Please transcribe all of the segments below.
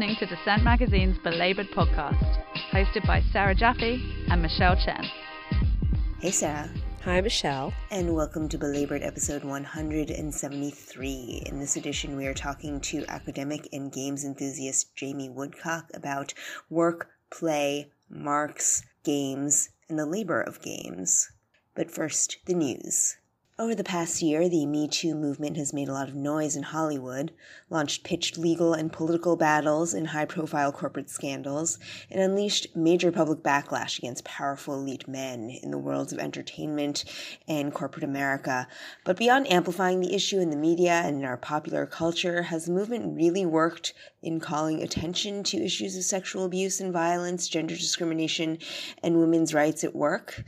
listening to Dissent Magazine's Belabored podcast, hosted by Sarah Jaffe and Michelle Chen. Hey, Sarah. Hi, Michelle. And welcome to Belabored episode 173. In this edition, we are talking to academic and games enthusiast Jamie Woodcock about work, play, Marx, games, and the labor of games. But first, the news. Over the past year, the Me Too movement has made a lot of noise in Hollywood, launched pitched legal and political battles in high profile corporate scandals, and unleashed major public backlash against powerful elite men in the worlds of entertainment and corporate America. But beyond amplifying the issue in the media and in our popular culture, has the movement really worked in calling attention to issues of sexual abuse and violence, gender discrimination, and women's rights at work?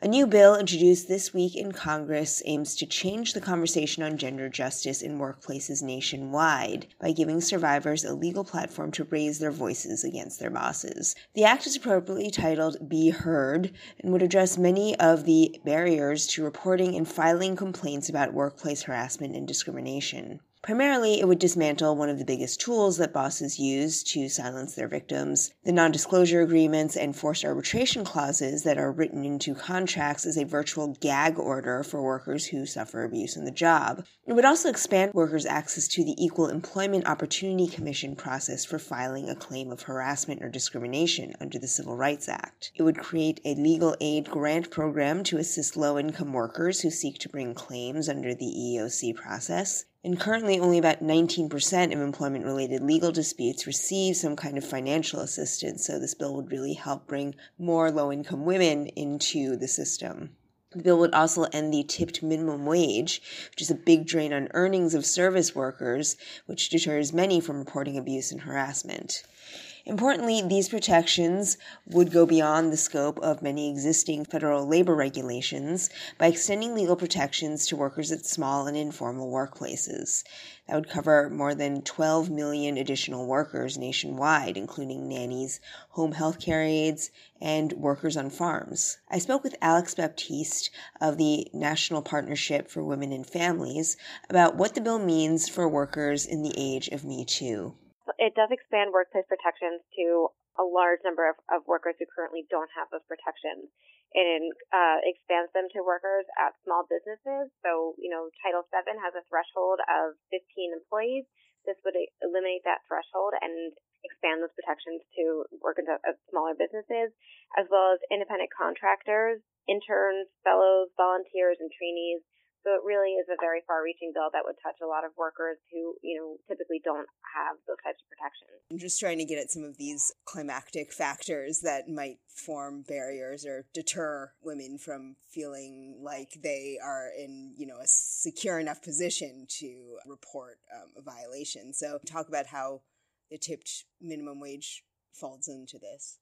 A new bill introduced this week in Congress aims to change the conversation on gender justice in workplaces nationwide by giving survivors a legal platform to raise their voices against their bosses. The act is appropriately titled Be Heard and would address many of the barriers to reporting and filing complaints about workplace harassment and discrimination. Primarily, it would dismantle one of the biggest tools that bosses use to silence their victims the non disclosure agreements and forced arbitration clauses that are written into contracts as a virtual gag order for workers who suffer abuse in the job. It would also expand workers' access to the Equal Employment Opportunity Commission process for filing a claim of harassment or discrimination under the Civil Rights Act. It would create a legal aid grant program to assist low income workers who seek to bring claims under the EEOC process. And currently, only about 19% of employment related legal disputes receive some kind of financial assistance. So, this bill would really help bring more low income women into the system. The bill would also end the tipped minimum wage, which is a big drain on earnings of service workers, which deters many from reporting abuse and harassment. Importantly, these protections would go beyond the scope of many existing federal labor regulations by extending legal protections to workers at small and informal workplaces. That would cover more than 12 million additional workers nationwide, including nannies, home health care aides, and workers on farms. I spoke with Alex Baptiste of the National Partnership for Women and Families about what the bill means for workers in the age of Me Too it does expand workplace protections to a large number of, of workers who currently don't have those protections. It uh, expands them to workers at small businesses. So, you know, Title VII has a threshold of 15 employees. This would eliminate that threshold and expand those protections to workers at smaller businesses, as well as independent contractors, interns, fellows, volunteers, and trainees so it really is a very far-reaching bill that would touch a lot of workers who, you know, typically don't have those types of protections. I'm just trying to get at some of these climactic factors that might form barriers or deter women from feeling like they are in, you know, a secure enough position to report um, a violation. So talk about how the tipped minimum wage falls into this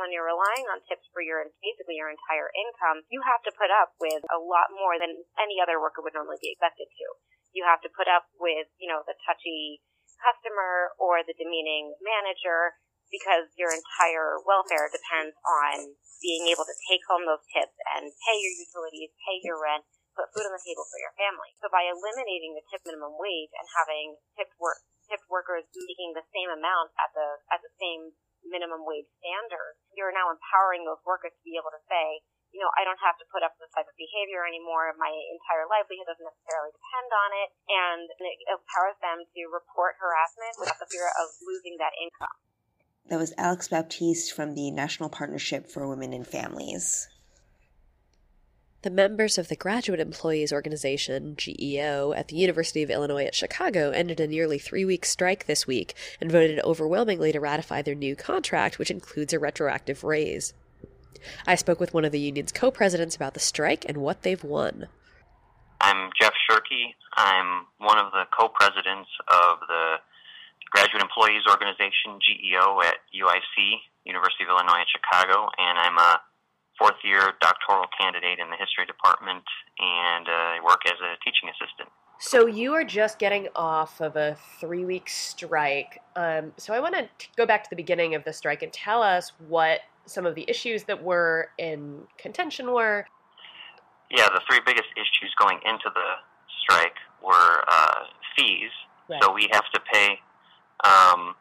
when you're relying on tips for your basically your entire income, you have to put up with a lot more than any other worker would normally be expected to. You have to put up with, you know, the touchy customer or the demeaning manager because your entire welfare depends on being able to take home those tips and pay your utilities, pay your rent, put food on the table for your family. So by eliminating the tip minimum wage and having tipped work tipped workers making the same amount at the at the same minimum wage standards, you're now empowering those workers to be able to say, you know, I don't have to put up with this type of behavior anymore. My entire livelihood doesn't necessarily depend on it. And it empowers them to report harassment without the fear of losing that income. That was Alex Baptiste from the National Partnership for Women and Families. The members of the Graduate Employees Organization, GEO, at the University of Illinois at Chicago ended a nearly three week strike this week and voted overwhelmingly to ratify their new contract, which includes a retroactive raise. I spoke with one of the union's co presidents about the strike and what they've won. I'm Jeff Shirkey. I'm one of the co presidents of the Graduate Employees Organization, GEO, at UIC, University of Illinois at Chicago, and I'm a fourth year doctoral candidate in the history department and uh, I work as a teaching assistant. So you are just getting off of a three week strike. Um, so I want to go back to the beginning of the strike and tell us what some of the issues that were in contention were. Yeah, the three biggest issues going into the strike were uh, fees. Right. So we have to pay um,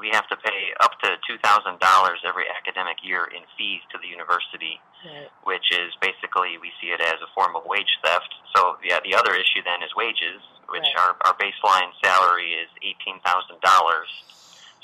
we have to pay up to $2,000 every academic year in fees to the university, Right. which is basically, we see it as a form of wage theft. So, yeah, the other issue then is wages, which Right. our, our baseline salary is $18,000.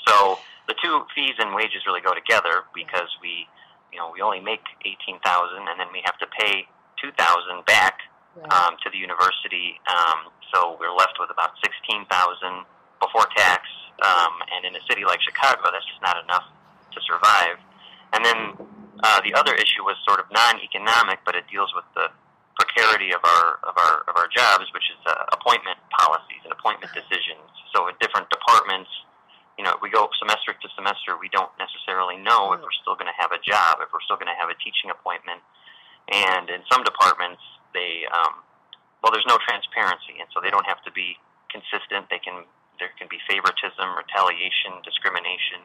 So the two fees and wages really go together because we, you know, we only make 18000 and then we have to pay 2000 back Right. um, to the university. Um, so we're left with about sixteen thousand before tax. Um, and in a city like Chicago, that's just not enough to survive. And then uh, the other issue was sort of non-economic, but it deals with the precarity of our of our of our jobs, which is uh, appointment policies and appointment decisions. So in different departments, you know, we go semester to semester, we don't necessarily know if we're still going to have a job, if we're still going to have a teaching appointment. And in some departments, they um, well, there's no transparency, and so they don't have to be consistent. They can there can be favoritism, retaliation, discrimination,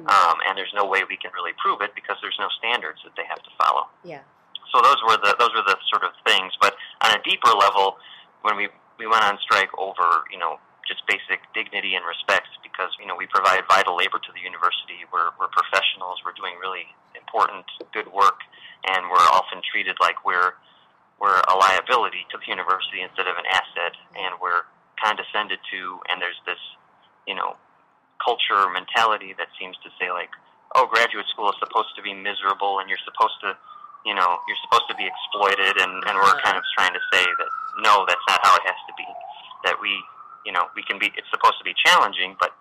Mhm. um, and there's no way we can really prove it because there's no standards that they have to follow. yeah. So those were the those were the sort of things. But on a deeper level, when we we went on strike over you know just basic dignity and respect because you know we provide vital labor to the university. We're we're professionals. We're doing really important good work, and we're often treated like we're we're a liability to the university instead of an asset, and we're condescended to. And there's this you know culture mentality that seems to say like, oh, graduate school is supposed to be miserable, and you're supposed to you know, you're supposed to be exploited, and, and we're kind of trying to say that no, that's not how it has to be. That we, you know, we can be. It's supposed to be challenging, but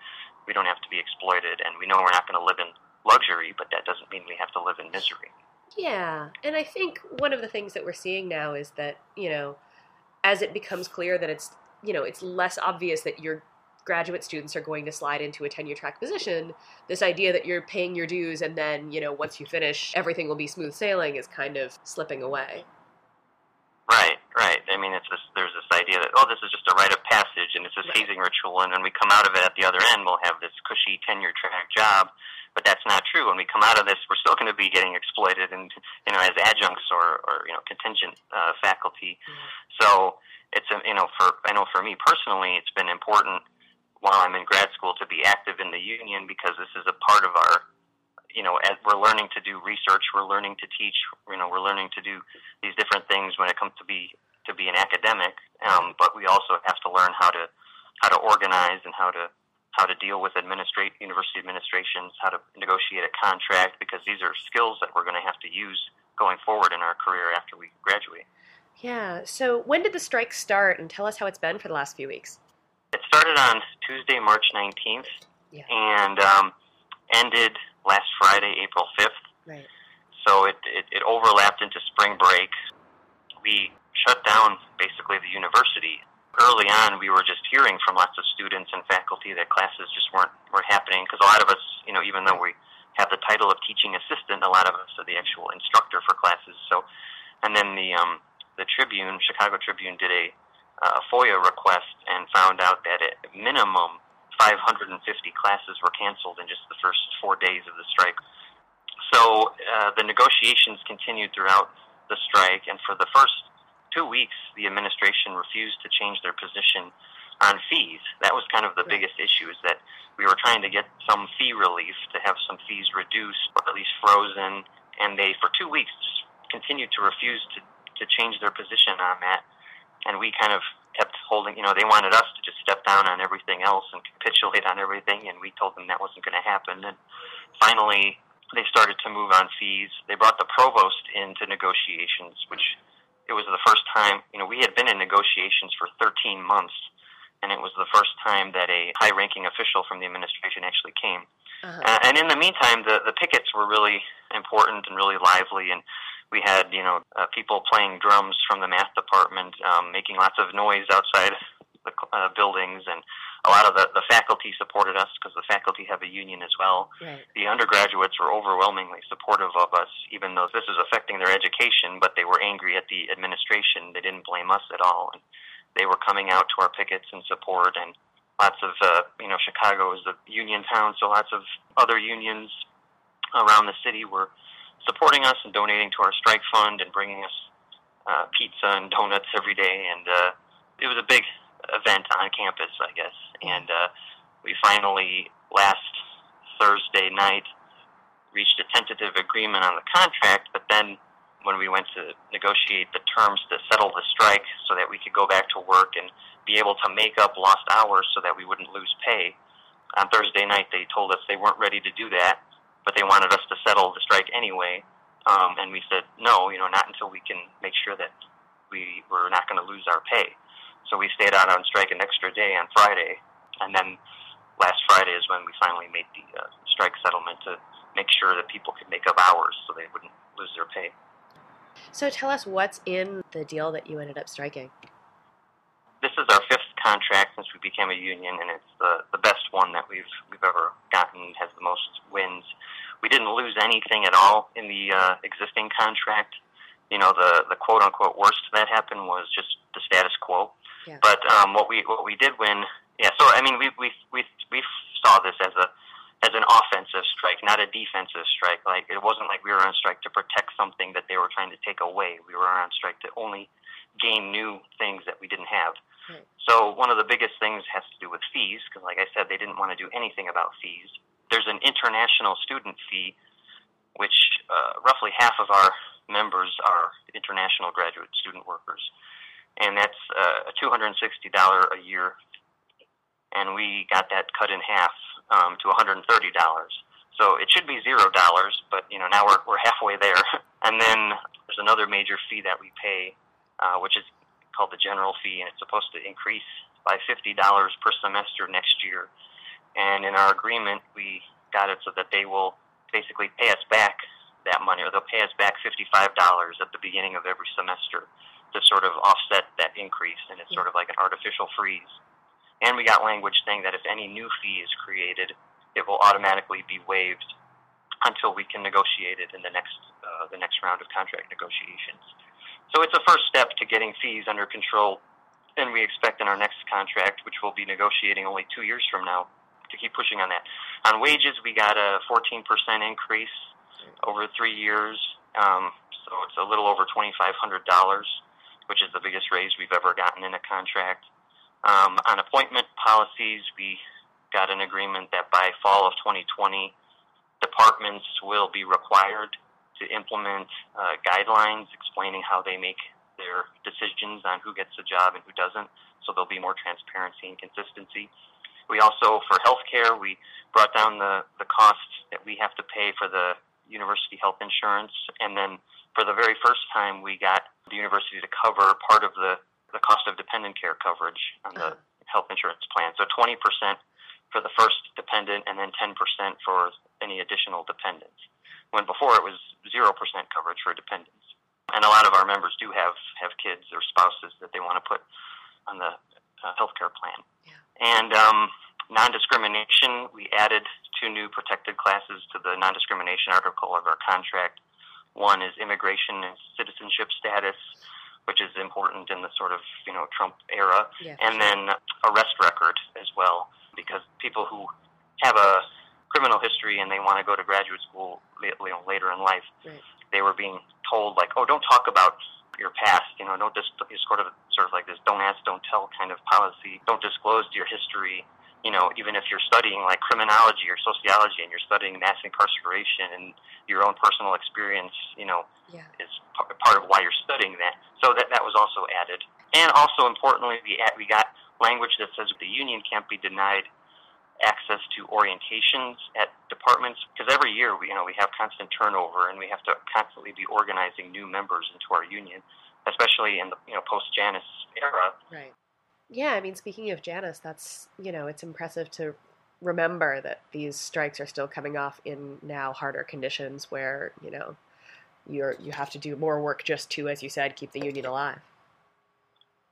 we don't have to be exploited, and we know we're not going to live in luxury, but that doesn't mean we have to live in misery. Yeah, and I think one of the things that we're seeing now is that you know, as it becomes clear that it's you know it's less obvious that your graduate students are going to slide into a tenure track position, this idea that you're paying your dues and then you know once you finish everything will be smooth sailing is kind of slipping away. Right, right. I mean, it's this. There's this idea that oh, this is just a rite of passage, and it's this Right. hazing ritual, and when we come out of it at the other end, we'll have this cushy tenure track job. But that's not true. When we come out of this, we're still going to be getting exploited, and you know, as adjuncts or, or you know, contingent uh, faculty. So it's you know, for I know for me personally, it's been important while I'm in grad school to be active in the union because this is a part of our you know, as we're learning to do research, we're learning to teach, you know, we're learning to do these different things when it comes to be to be an academic. Um, but we also have to learn how to how to organize and how to how to deal with administrate university administrations, how to negotiate a contract, because these are skills that we're going to have to use going forward in our career after we graduate. Yeah. So when did the strike start, and tell us how it's been for the last few weeks? It started on Tuesday, March 19th, Yeah. and um, ended last Friday, April 5th. Right. so it, it, it overlapped into spring break. We shut down basically the university. Early on, we were just hearing from lots of students and faculty that classes just weren't weren't happening because a lot of us, you know, even though we have the title of teaching assistant, a lot of us are the actual instructor for classes. So, and then the um, the Tribune, Chicago Tribune, did a uh, FOIA request and found out that at minimum 550 classes were canceled in just the first four days of the strike. So uh, the negotiations continued throughout the strike, and for the first two weeks, the administration refused to change their position on fees. That was kind of the Right. biggest issue, is that we were trying to get some fee relief, to have some fees reduced or at least frozen, and they, for two weeks, just continued to refuse to, to change their position on that. And we kind of kept holding, you know, they wanted us to just step down on everything else and capitulate on everything, and we told them that wasn't going to happen. And finally, they started to move on fees. They brought the provost into negotiations, which it was the first time, you know, we had been in negotiations for 13 months, and it was the first time that a high ranking official from the administration actually came. Uh-huh. Uh, and in the meantime, the, the pickets were really important and really lively, and we had, you know, uh, people playing drums from the math department, um, making lots of noise outside the uh, buildings, and a lot of the, the faculty supported us because the faculty have a union as well Right. the undergraduates were overwhelmingly supportive of us, even though this is affecting their education, but they were angry at the administration. They didn't blame us at all. And they were coming out to our pickets in support, and lots of, uh, you know, Chicago is a union town, so lots of other unions around the city were supporting us and donating to our strike fund and bringing us uh, pizza and donuts every day. And uh, it was a big event on campus, I guess. And uh, we finally last Thursday night, reached a tentative agreement on the contract, but then when we went to negotiate the terms to settle the strike so that we could go back to work and be able to make up lost hours so that we wouldn't lose pay. On Thursday night, they told us they weren't ready to do that, but they wanted us to settle the strike anyway. Um, and we said, no, you know, not until we can make sure that we were not going to lose our pay. So we stayed out on strike an extra day on Friday, and then last Friday is when we finally made the uh, strike settlement to make sure that people could make up hours so they wouldn't lose their pay. So tell us what's in the deal that you ended up striking. This is our fifth contract since we became a union, and it's the the best one that we've we've ever gotten. Has the most wins. We didn't lose anything at all in the uh, existing contract. You know, the the quote unquote worst that happened was just the status quo. Yeah. But um, what we what we did win, yeah. So I mean, we we we we saw this as a as an offensive strike, not a defensive strike. Like it wasn't like we were on strike to protect something that they were trying to take away. We were on strike to only gain new things that we didn't have. Right. So one of the biggest things has to do with fees, because like I said, they didn't want to do anything about fees. There's an international student fee, which uh, roughly half of our members are international graduate student workers, and that's uh, a $260 a year, and we got that cut in half um, to $130. So it should be zero dollars, but you know now we're we're halfway there. and then there's another major fee that we pay, uh, which is called the general fee, and it's supposed to increase by fifty dollars per semester next year. And in our agreement, we got it so that they will basically pay us back that money, or they'll pay us back fifty-five dollars at the beginning of every semester to sort of offset that increase, and it's sort of like an artificial freeze. And we got language saying that if any new fee is created, it will automatically be waived until we can negotiate it in the next uh, the next round of contract negotiations. So it's a first step to getting fees under control, and we expect in our next contract, which we'll be negotiating only two years from now, to keep pushing on that. On wages, we got a 14% increase over three years, um, so it's a little over $2,500, which is the biggest raise we've ever gotten in a contract. Um, on appointment policies, we got an agreement that by fall of 2020, departments will be required to implement uh, guidelines explaining how they make their decisions on who gets a job and who doesn't, so there'll be more transparency and consistency. We also, for healthcare, we brought down the, the costs that we have to pay for the university health insurance, and then for the very first time, we got the university to cover part of the, the cost of dependent care coverage on the health insurance plan. So 20% for the first dependent, and then 10% for any additional dependents. When before it was 0% coverage for dependents. And a lot of our members do have, have kids or spouses that they want to put on the uh, healthcare plan. Yeah. And um, non discrimination, we added two new protected classes to the non discrimination article of our contract. One is immigration and citizenship status, which is important in the sort of you know Trump era, Yeah. and then arrest record as well, because people who have a criminal history and they want to go to graduate school you know, later in life, Right. they were being told like, oh, don't talk about your past, you know, don't just it's sort of sort of like this don't ask, don't tell kind of policy. Don't disclose your history. You know, even if you're studying like criminology or sociology and you're studying mass incarceration and your own personal experience, you know, Yeah. is p- part of why you're studying that. So that that was also added. And also importantly, we we got language that says the union can't be denied access to orientations at departments because every year we you know we have constant turnover and we have to constantly be organizing new members into our union, especially in the you know post Janus era. Right. Yeah, I mean, speaking of Janus, that's, you know, it's impressive to remember that these strikes are still coming off in now harder conditions where, you know, you're you have to do more work just to, as you said, keep the union alive.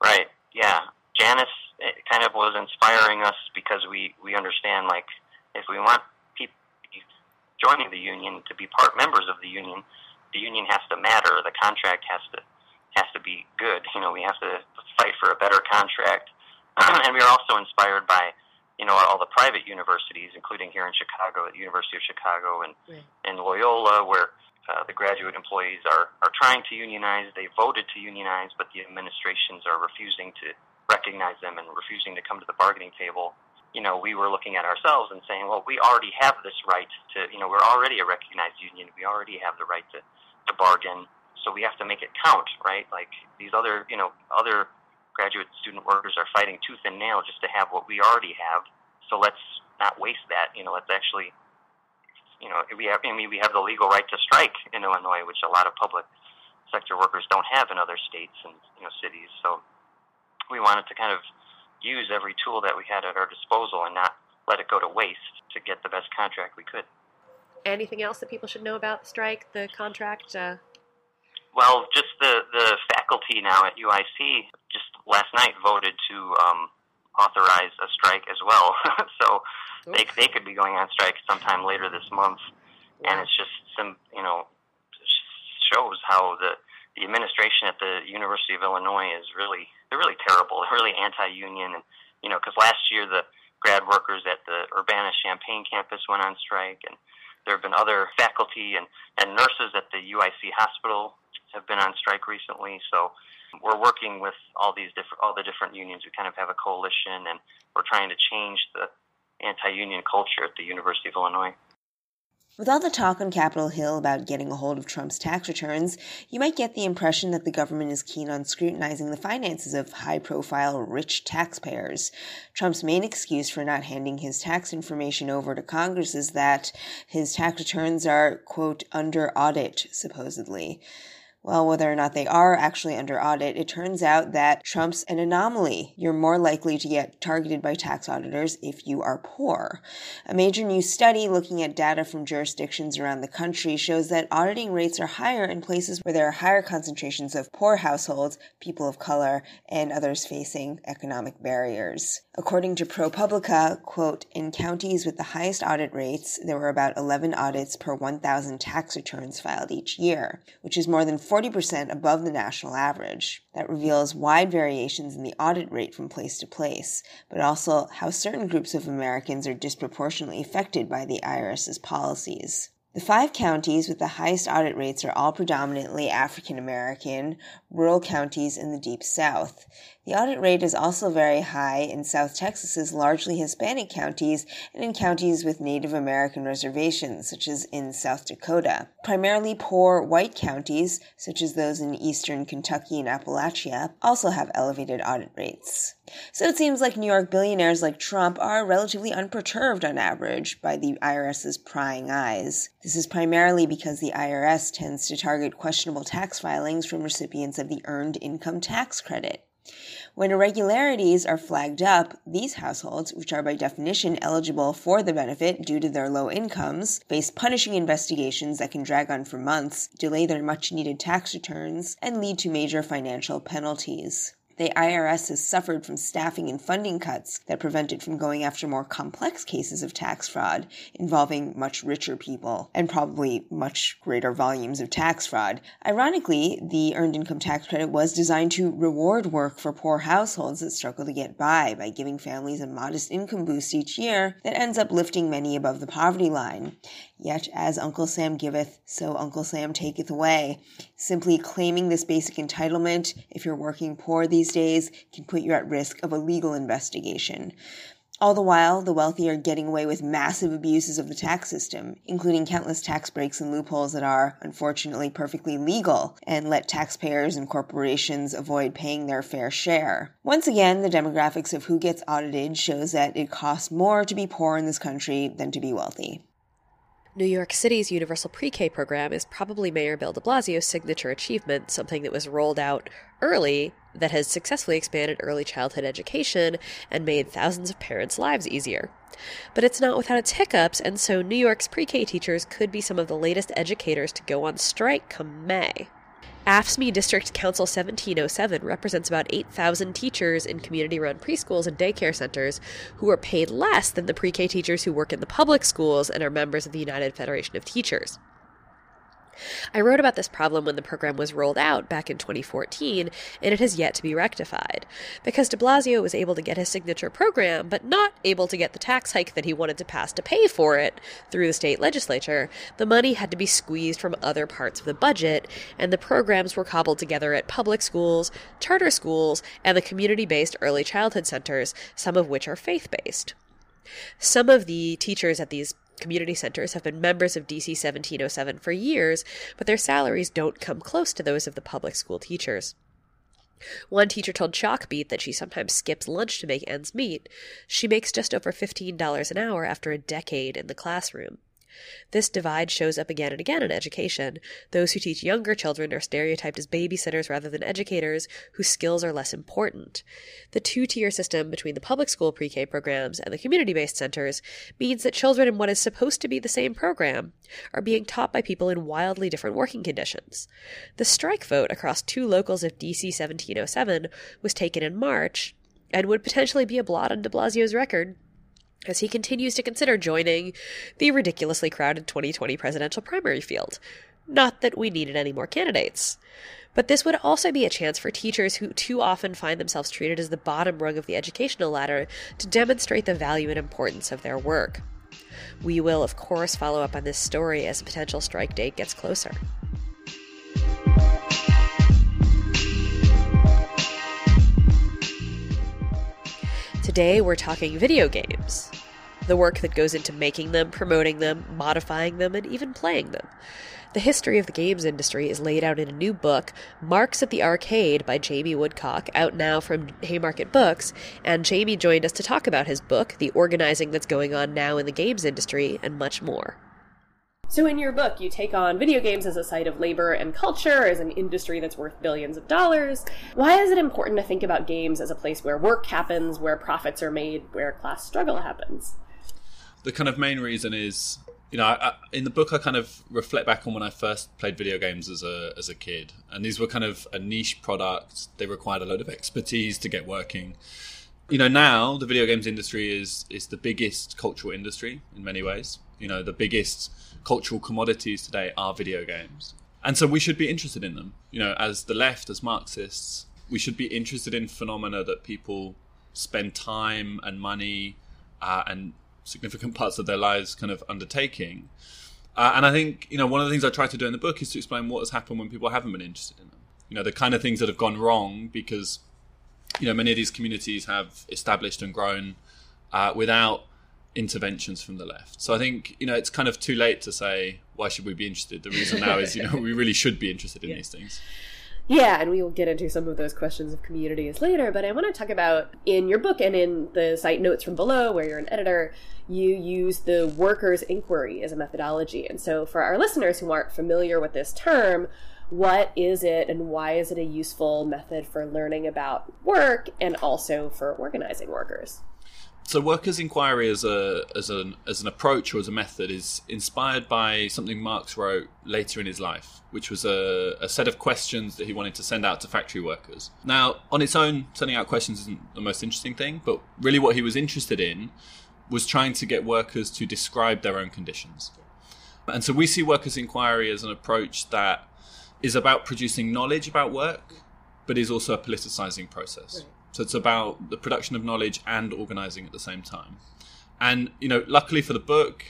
Right. Yeah. Janus kind of was inspiring us because we we understand like if we want people joining the union to be part members of the union, the union has to matter. The contract has to has to be good. You know, we have to fight for a better contract, and we are also inspired by you know all the private universities, including here in Chicago at the University of Chicago and Right. and Loyola, where uh, the graduate employees are, are trying to unionize. They voted to unionize, but the administrations are refusing to recognize them and refusing to come to the bargaining table. you know, we were looking at ourselves and saying, well, we already have this right to, you know, we're already a recognized union. We already have the right to, to bargain. So we have to make it count, right? Like these other, you know, other graduate student workers are fighting tooth and nail just to have what we already have. So let's not waste that. You know, let's actually, you know, we have, I mean, we have the legal right to strike in Illinois, which a lot of public sector workers don't have in other states and, you know, cities. So we wanted to kind of use every tool that we had at our disposal and not let it go to waste to get the best contract we could. Anything else that people should know about the strike, the contract? Uh... Well, just the the faculty now at UIC just last night voted to um, authorize a strike as well, so they they could be going on strike sometime later this month, yeah. and it's just some you know shows how the the administration at the University of Illinois is really they're really terrible. They're really anti-union, and you know, because last year the grad workers at the Urbana Champaign campus went on strike, and there have been other faculty and and nurses at the UIC hospital have been on strike recently. So we're working with all these different all the different unions. We kind of have a coalition, and we're trying to change the anti-union culture at the University of Illinois. With all the talk on Capitol Hill about getting a hold of Trump's tax returns, you might get the impression that the government is keen on scrutinizing the finances of high profile rich taxpayers. Trump's main excuse for not handing his tax information over to Congress is that his tax returns are, quote, under audit, supposedly. Well, whether or not they are actually under audit, it turns out that Trump's an anomaly. You're more likely to get targeted by tax auditors if you are poor. A major new study looking at data from jurisdictions around the country shows that auditing rates are higher in places where there are higher concentrations of poor households, people of color, and others facing economic barriers. According to ProPublica, quote, in counties with the highest audit rates, there were about 11 audits per 1,000 tax returns filed each year, which is more than 40% above the national average. That reveals wide variations in the audit rate from place to place, but also how certain groups of Americans are disproportionately affected by the IRS's policies. The five counties with the highest audit rates are all predominantly African American, rural counties in the Deep South. The audit rate is also very high in South Texas's largely Hispanic counties and in counties with Native American reservations, such as in South Dakota. Primarily poor white counties, such as those in eastern Kentucky and Appalachia, also have elevated audit rates. So it seems like New York billionaires like Trump are relatively unperturbed on average by the IRS's prying eyes. This is primarily because the IRS tends to target questionable tax filings from recipients of the Earned Income Tax Credit. When irregularities are flagged up, these households, which are by definition eligible for the benefit due to their low incomes, face punishing investigations that can drag on for months, delay their much needed tax returns, and lead to major financial penalties. The IRS has suffered from staffing and funding cuts that prevent it from going after more complex cases of tax fraud involving much richer people and probably much greater volumes of tax fraud. Ironically, the Earned Income Tax Credit was designed to reward work for poor households that struggle to get by by giving families a modest income boost each year that ends up lifting many above the poverty line. Yet, as Uncle Sam giveth, so Uncle Sam taketh away. Simply claiming this basic entitlement, if you're working poor these days, can put you at risk of a legal investigation. All the while, the wealthy are getting away with massive abuses of the tax system, including countless tax breaks and loopholes that are, unfortunately, perfectly legal and let taxpayers and corporations avoid paying their fair share. Once again, the demographics of who gets audited shows that it costs more to be poor in this country than to be wealthy. New York City's universal pre K program is probably Mayor Bill de Blasio's signature achievement, something that was rolled out early that has successfully expanded early childhood education and made thousands of parents' lives easier. But it's not without its hiccups, and so New York's pre K teachers could be some of the latest educators to go on strike come May. AFSCME District Council 1707 represents about 8,000 teachers in community run preschools and daycare centers who are paid less than the pre K teachers who work in the public schools and are members of the United Federation of Teachers. I wrote about this problem when the program was rolled out back in 2014, and it has yet to be rectified. Because de Blasio was able to get his signature program, but not able to get the tax hike that he wanted to pass to pay for it through the state legislature, the money had to be squeezed from other parts of the budget, and the programs were cobbled together at public schools, charter schools, and the community based early childhood centers, some of which are faith based. Some of the teachers at these community centers have been members of DC 1707 for years, but their salaries don't come close to those of the public school teachers. One teacher told Chalkbeat that she sometimes skips lunch to make ends meet. She makes just over $15 an hour after a decade in the classroom. This divide shows up again and again in education. Those who teach younger children are stereotyped as babysitters rather than educators, whose skills are less important. The two tier system between the public school pre K programs and the community based centers means that children in what is supposed to be the same program are being taught by people in wildly different working conditions. The strike vote across two locals of DC 1707 was taken in March and would potentially be a blot on de Blasio's record as he continues to consider joining the ridiculously crowded 2020 presidential primary field. Not that we needed any more candidates. But this would also be a chance for teachers who too often find themselves treated as the bottom rung of the educational ladder to demonstrate the value and importance of their work. We will, of course, follow up on this story as a potential strike date gets closer. Today we're talking video games. The work that goes into making them, promoting them, modifying them, and even playing them. The history of the games industry is laid out in a new book, Marx at the Arcade by Jamie Woodcock, out now from Haymarket Books. And Jamie joined us to talk about his book, the organizing that's going on now in the games industry, and much more. So, in your book, you take on video games as a site of labor and culture, as an industry that's worth billions of dollars. Why is it important to think about games as a place where work happens, where profits are made, where class struggle happens? The kind of main reason is, you know, I, in the book, I kind of reflect back on when I first played video games as a as a kid, and these were kind of a niche product. They required a lot of expertise to get working. You know, now the video games industry is is the biggest cultural industry in many ways. You know, the biggest cultural commodities today are video games. And so we should be interested in them. You know, as the left, as Marxists, we should be interested in phenomena that people spend time and money uh, and significant parts of their lives kind of undertaking. Uh, and I think, you know, one of the things I try to do in the book is to explain what has happened when people haven't been interested in them. You know, the kind of things that have gone wrong because, you know, many of these communities have established and grown uh, without interventions from the left. So I think you know it's kind of too late to say why should we be interested. The reason now is you know we really should be interested in yeah. these things. Yeah, and we will get into some of those questions of communities later, but I want to talk about in your book and in the site notes from below, where you're an editor, you use the workers' inquiry as a methodology. And so, for our listeners who aren't familiar with this term, what is it and why is it a useful method for learning about work and also for organizing workers? So workers' inquiry as a as an as an approach or as a method is inspired by something Marx wrote later in his life, which was a, a set of questions that he wanted to send out to factory workers. Now, on its own, sending out questions isn't the most interesting thing, but really what he was interested in was trying to get workers to describe their own conditions. And so we see workers' inquiry as an approach that is about producing knowledge about work, but is also a politicizing process. Right. So it's about the production of knowledge and organizing at the same time. And you know, luckily for the book,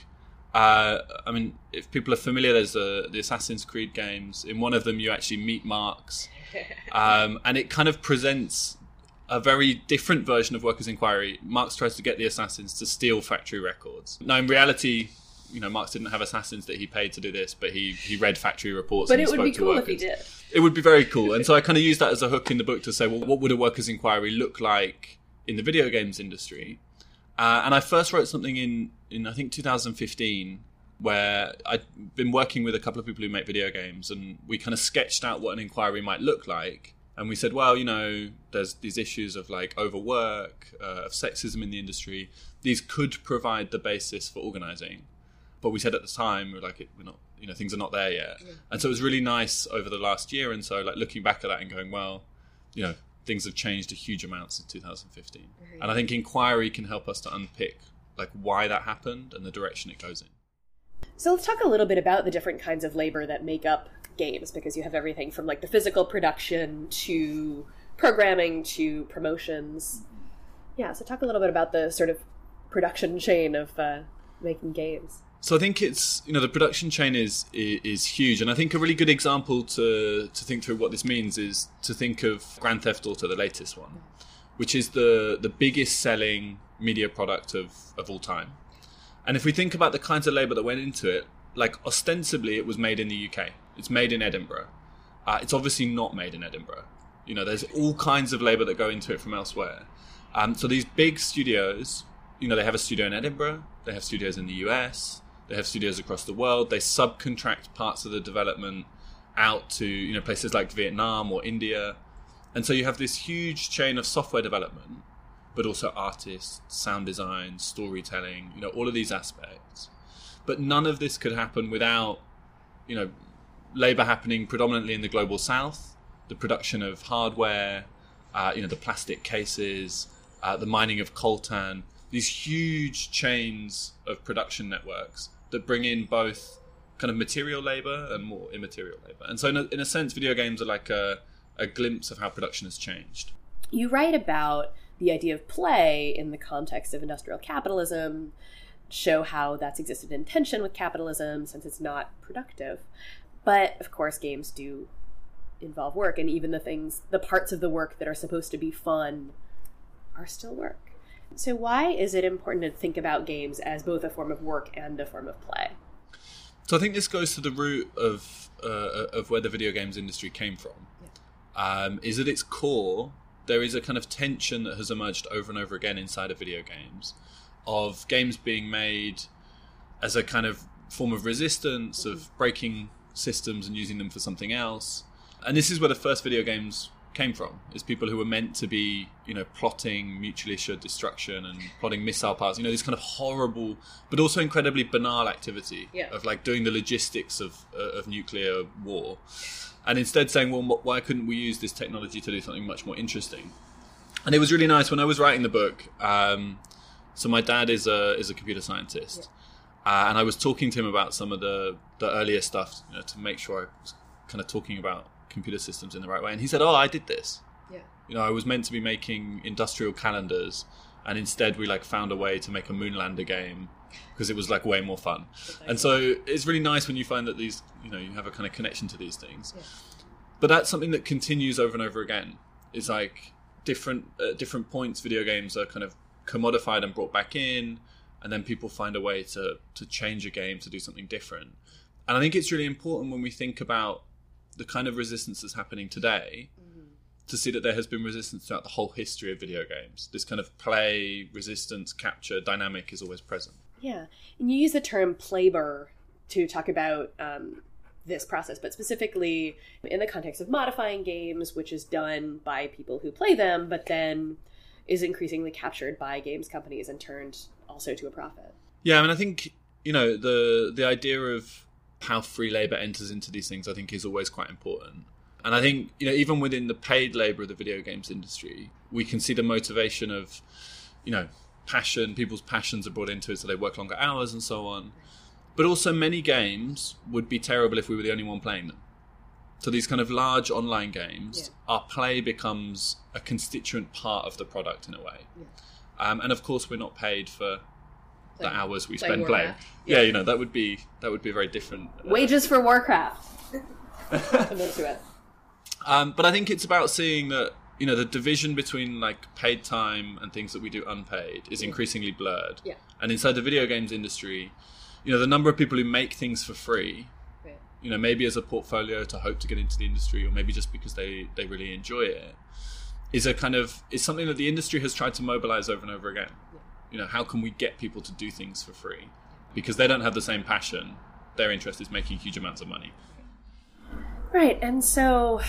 uh, I mean, if people are familiar, there's a, the Assassin's Creed games. In one of them, you actually meet Marx, um, and it kind of presents a very different version of Workers' Inquiry. Marx tries to get the assassins to steal factory records. Now, in reality, you know, Marx didn't have assassins that he paid to do this, but he he read factory reports. But it would be cool if he did. It would be very cool, and so I kind of used that as a hook in the book to say, well, what would a workers' inquiry look like in the video games industry? Uh, and I first wrote something in in I think 2015 where I'd been working with a couple of people who make video games, and we kind of sketched out what an inquiry might look like. And we said, well, you know, there's these issues of like overwork, uh, of sexism in the industry. These could provide the basis for organizing but we said at the time we are like we're not you know things are not there yet. Yeah. and so it was really nice over the last year and so like looking back at that and going well you know things have changed a huge amount since 2015 mm-hmm. and i think inquiry can help us to unpick like why that happened and the direction it goes in. So let's talk a little bit about the different kinds of labor that make up games because you have everything from like the physical production to programming to promotions. Yeah so talk a little bit about the sort of production chain of uh, making games so I think it's you know the production chain is, is, huge, and I think a really good example to to think through what this means is to think of Grand Theft Auto, the latest one, which is the the biggest selling media product of, of all time. And if we think about the kinds of labor that went into it, like ostensibly it was made in the UK. It's made in Edinburgh. Uh, it's obviously not made in Edinburgh. You know, there's all kinds of labor that go into it from elsewhere. Um, so these big studios, you know, they have a studio in Edinburgh, they have studios in the US, they have studios across the world. They subcontract parts of the development out to you know places like Vietnam or India, and so you have this huge chain of software development, but also artists, sound design, storytelling, you know, all of these aspects. But none of this could happen without, you know, labor happening predominantly in the global south, the production of hardware, uh, you know, the plastic cases, uh, the mining of coltan, these huge chains of production networks that bring in both kind of material labor and more immaterial labor. And so, in a, in a sense, video games are like a, a glimpse of how production has changed. You write about the idea of play in the context of industrial capitalism, show how that's existed in tension with capitalism since it's not productive. But of course, games do involve work, and even the things, the parts of the work that are supposed to be fun, are still work. So, why is it important to think about games as both a form of work and a form of play? So, I think this goes to the root of uh, of where the video games industry came from. Yeah. Um, is at its core, there is a kind of tension that has emerged over and over again inside of video games, of games being made as a kind of form of resistance, mm-hmm. of breaking systems and using them for something else. And this is where the first video games came from is people who were meant to be you know plotting mutually assured destruction and plotting missile parts you know this kind of horrible but also incredibly banal activity yeah. of like doing the logistics of uh, of nuclear war and instead saying well why couldn't we use this technology to do something much more interesting and it was really nice when I was writing the book um, so my dad is a is a computer scientist yeah. uh, and I was talking to him about some of the the earlier stuff you know, to make sure I was kind of talking about computer systems in the right way. And he said, "Oh, I did this. Yeah. You know, I was meant to be making industrial calendars, and instead we like found a way to make a Moonlander game because it was like way more fun. And so it's really nice when you find that these, you know, you have a kind of connection to these things. Yeah. But that's something that continues over and over again. It's like different uh, different points. Video games are kind of commodified and brought back in, and then people find a way to to change a game to do something different. And I think it's really important when we think about the kind of resistance that's happening today mm-hmm. to see that there has been resistance throughout the whole history of video games. This kind of play, resistance, capture dynamic is always present. Yeah. And you use the term playbour to talk about um, this process, but specifically in the context of modifying games, which is done by people who play them, but then is increasingly captured by games companies and turned also to a profit. Yeah, I mean, I think you know the the idea of how free labor enters into these things, I think, is always quite important. And I think, you know, even within the paid labor of the video games industry, we can see the motivation of, you know, passion, people's passions are brought into it, so they work longer hours and so on. But also, many games would be terrible if we were the only one playing them. So these kind of large online games, yeah. our play becomes a constituent part of the product in a way. Yeah. Um, and of course, we're not paid for the hours we spend playing. Yeah. yeah. you know that would be that would be a very different uh, wages for Warcraft. um, but I think it's about seeing that you know the division between like paid time and things that we do unpaid is increasingly blurred. Yeah. And inside the video games industry, you know the number of people who make things for free. You know, maybe as a portfolio to hope to get into the industry, or maybe just because they, they really enjoy it, is a kind of is something that the industry has tried to mobilize over and over again you know, how can we get people to do things for free? Because they don't have the same passion. Their interest is making huge amounts of money. Right. And so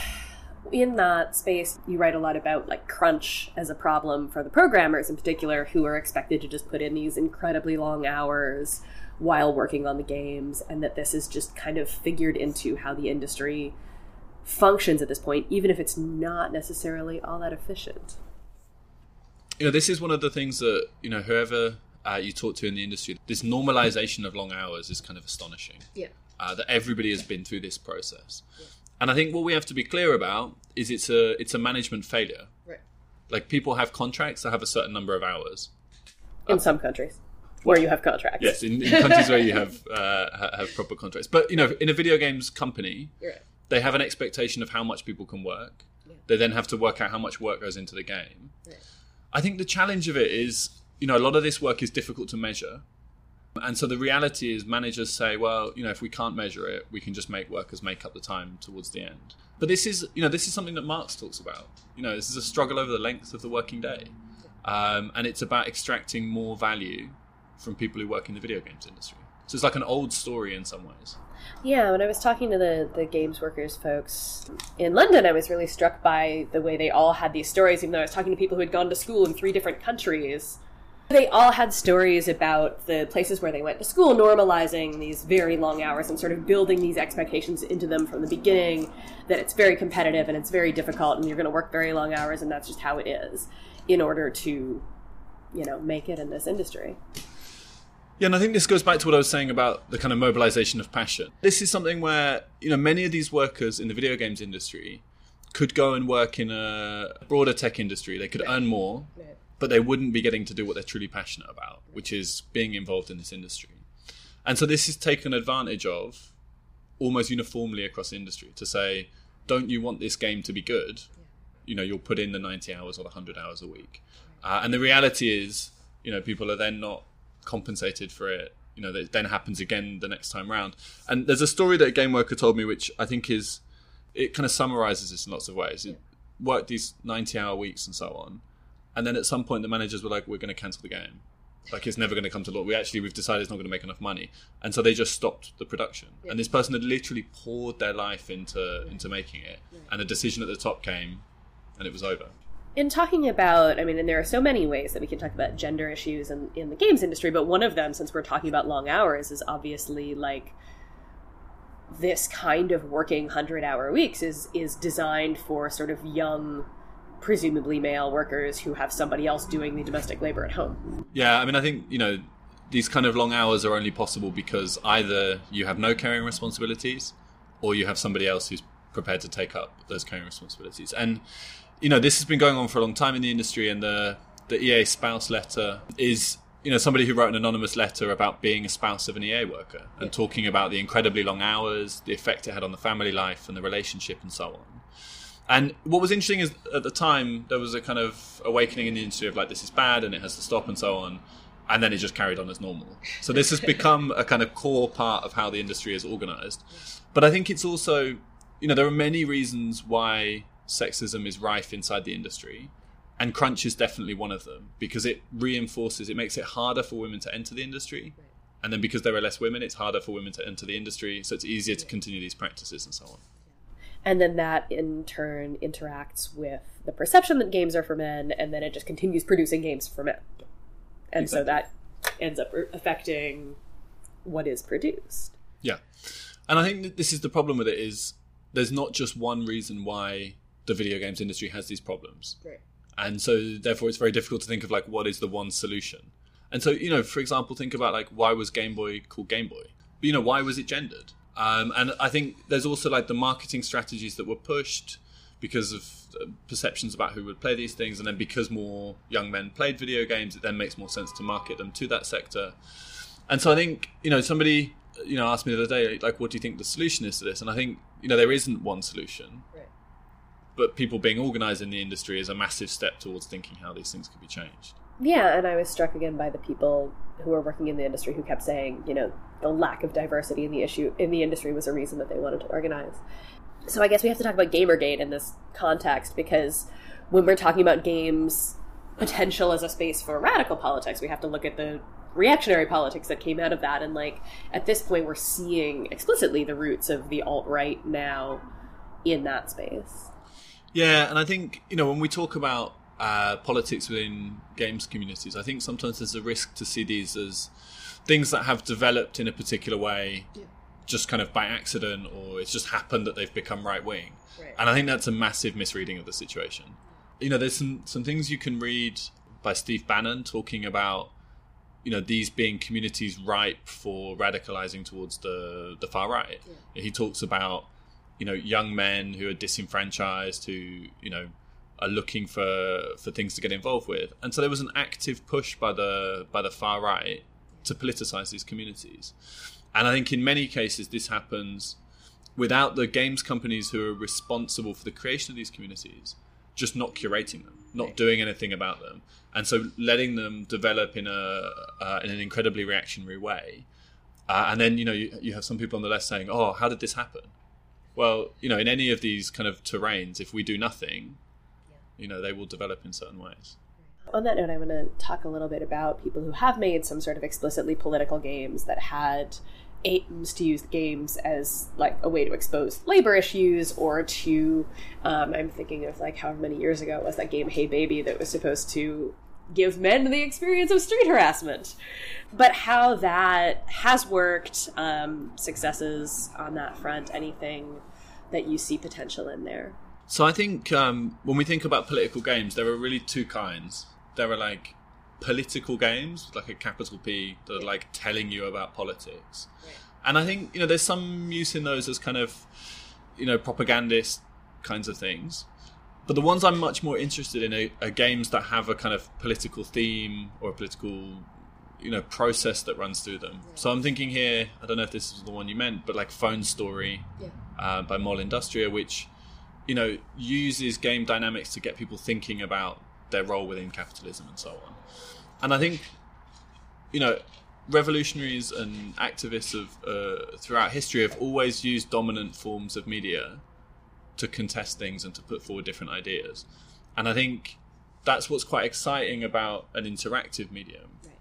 in that space, you write a lot about like crunch as a problem for the programmers in particular who are expected to just put in these incredibly long hours while working on the games, and that this is just kind of figured into how the industry functions at this point, even if it's not necessarily all that efficient you know, this is one of the things that you know whoever uh, you talk to in the industry, this normalization of long hours is kind of astonishing. Yeah. Uh, that everybody has been through this process, yeah. and I think what we have to be clear about is it's a it's a management failure. Right. Like people have contracts that have a certain number of hours. In uh, some countries, where you have contracts. Yes, in, in countries where you have uh, have proper contracts. But you know, in a video games company, right. they have an expectation of how much people can work. Yeah. They then have to work out how much work goes into the game. Right. I think the challenge of it is, you know, a lot of this work is difficult to measure. And so the reality is managers say, well, you know, if we can't measure it, we can just make workers make up the time towards the end. But this is, you know, this is something that Marx talks about. You know, this is a struggle over the length of the working day. Um, and it's about extracting more value from people who work in the video games industry. So it's like an old story in some ways. Yeah, when I was talking to the, the games workers folks in London, I was really struck by the way they all had these stories, even though I was talking to people who had gone to school in three different countries. They all had stories about the places where they went to school, normalizing these very long hours and sort of building these expectations into them from the beginning that it's very competitive and it's very difficult and you're going to work very long hours and that's just how it is in order to, you know, make it in this industry. Yeah, and I think this goes back to what I was saying about the kind of mobilization of passion. This is something where, you know, many of these workers in the video games industry could go and work in a broader tech industry. They could earn more, but they wouldn't be getting to do what they're truly passionate about, which is being involved in this industry. And so this is taken advantage of almost uniformly across industry to say, don't you want this game to be good? You know, you'll put in the 90 hours or the 100 hours a week. Uh, and the reality is, you know, people are then not compensated for it. You know, that then happens again the next time round. And there's a story that a game worker told me, which I think is it kind of summarizes this in lots of ways. It worked these 90 hour weeks and so on. And then at some point, the managers were like, we're going to cancel the game. Like, it's never going to come to law. We actually, we've decided it's not going to make enough money. And so they just stopped the production. And this person had literally poured their life into, into making it. And a decision at the top came and it was over in talking about, I mean, and there are so many ways that we can talk about gender issues in, in the games industry, but one of them, since we're talking about long hours, is obviously like this kind of working 100 hour weeks is is designed for sort of young presumably male workers who have somebody else doing the domestic labor at home. Yeah i mean i think you know these kind of long hours are only possible because either you have no caring responsibilities or you have somebody else who's prepared to take up those caring responsibilities. And you know, this has been going on for a long time in the industry, and the the EA spouse letter is you know somebody who wrote an anonymous letter about being a spouse of an EA worker and yeah. talking about the incredibly long hours, the effect it had on the family life and the relationship, and so on. And what was interesting is at the time there was a kind of awakening in the industry of like this is bad and it has to stop and so on, and then it just carried on as normal. So this has become a kind of core part of how the industry is organized. But I think it's also you know there are many reasons why sexism is rife inside the industry. And crunch is definitely one of them because it reinforces, it makes it harder for women to enter the industry. And then because there are less women, it's harder for women to enter the industry. So it's easier to continue these practices and so on. And then that in turn interacts with the perception that games are for men, and then it just continues producing games for men. And exactly. so that ends up affecting what is produced. Yeah. And I think this is the problem with it is there's not just one reason why the video games industry has these problems. Right. And so therefore it's very difficult to think of like what is the one solution. And so, you know, for example, think about like why was Game Boy called Game Boy? But, you know, why was it gendered? Um, and I think there's also like the marketing strategies that were pushed because of uh, perceptions about who would play these things, and then because more young men played video games, it then makes more sense to market them to that sector. And so I think you know somebody you know asked me the other day like, what do you think the solution is to this? And I think you know there isn't one solution but people being organized in the industry is a massive step towards thinking how these things could be changed. Yeah, and I was struck again by the people who are working in the industry who kept saying, you know, the lack of diversity in the issue in the industry was a reason that they wanted to organize. So I guess we have to talk about Gamergate in this context because when we're talking about games potential as a space for radical politics, we have to look at the reactionary politics that came out of that and like at this point we're seeing explicitly the roots of the alt right now in that space. Yeah, and I think you know when we talk about uh, politics within games communities, I think sometimes there's a risk to see these as things that have developed in a particular way, yeah. just kind of by accident, or it's just happened that they've become right wing. Right. And I think that's a massive misreading of the situation. You know, there's some some things you can read by Steve Bannon talking about you know these being communities ripe for radicalizing towards the the far right. Yeah. He talks about you know young men who are disenfranchised who you know are looking for for things to get involved with and so there was an active push by the by the far right to politicize these communities and i think in many cases this happens without the games companies who are responsible for the creation of these communities just not curating them, not doing anything about them, and so letting them develop in a uh, in an incredibly reactionary way. Uh, and then you know you, you have some people on the left saying, "Oh, how did this happen?" Well, you know, in any of these kind of terrains, if we do nothing, you know, they will develop in certain ways. On that note, I want to talk a little bit about people who have made some sort of explicitly political games that had aims to use games as like a way to expose labor issues or to um, i'm thinking of like however many years ago was that game hey baby that was supposed to give men the experience of street harassment. But how that has worked um, successes on that front anything that you see potential in there? So i think um, when we think about political games there are really two kinds. There are like political games, like a capital P, that are like telling you about politics. And I think you know there's some use in those as kind of you know propagandist kinds of things. But the ones I'm much more interested in are, are games that have a kind of political theme or a political you know process that runs through them. So I'm thinking here, I don't know if this is the one you meant, but like Phone Story yeah. uh, by Molleindustria, which you know uses game dynamics to get people thinking about their role within capitalism and so on. And I think, you know, revolutionaries and activists of uh, throughout history have always used dominant forms of media to contest things and to put forward different ideas. And I think that's what's quite exciting about an interactive medium right.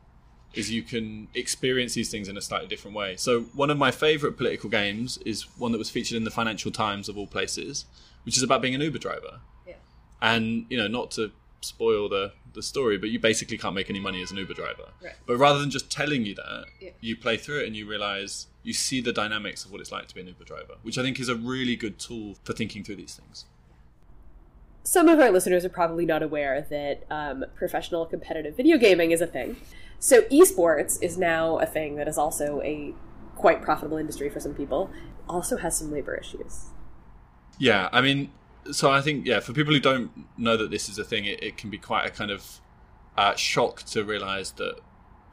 is you can experience these things in a slightly different way. So one of my favorite political games is one that was featured in the Financial Times of all places, which is about being an Uber driver. Yeah. And you know, not to spoil the the story, but you basically can't make any money as an Uber driver. Right. But rather than just telling you that, yeah. you play through it and you realize you see the dynamics of what it's like to be an Uber driver, which I think is a really good tool for thinking through these things. Some of our listeners are probably not aware that um, professional competitive video gaming is a thing. So esports is now a thing that is also a quite profitable industry for some people. Also has some labor issues. Yeah, I mean, so I think yeah, for people who don't know that this is a thing, it, it can be quite a kind of uh, shock to realize that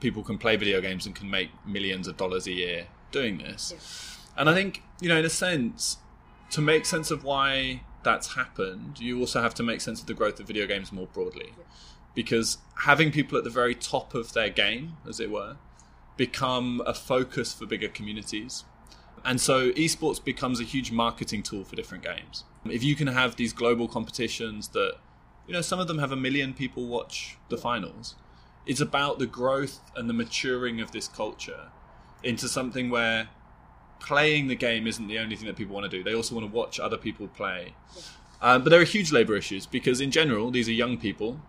people can play video games and can make millions of dollars a year doing this. Yeah. And I think you know, in a sense, to make sense of why that's happened, you also have to make sense of the growth of video games more broadly. Yeah. Because having people at the very top of their game, as it were, become a focus for bigger communities. And so esports becomes a huge marketing tool for different games. If you can have these global competitions that, you know, some of them have a million people watch the finals, it's about the growth and the maturing of this culture into something where playing the game isn't the only thing that people want to do. They also want to watch other people play. Um, but there are huge labour issues because, in general, these are young people,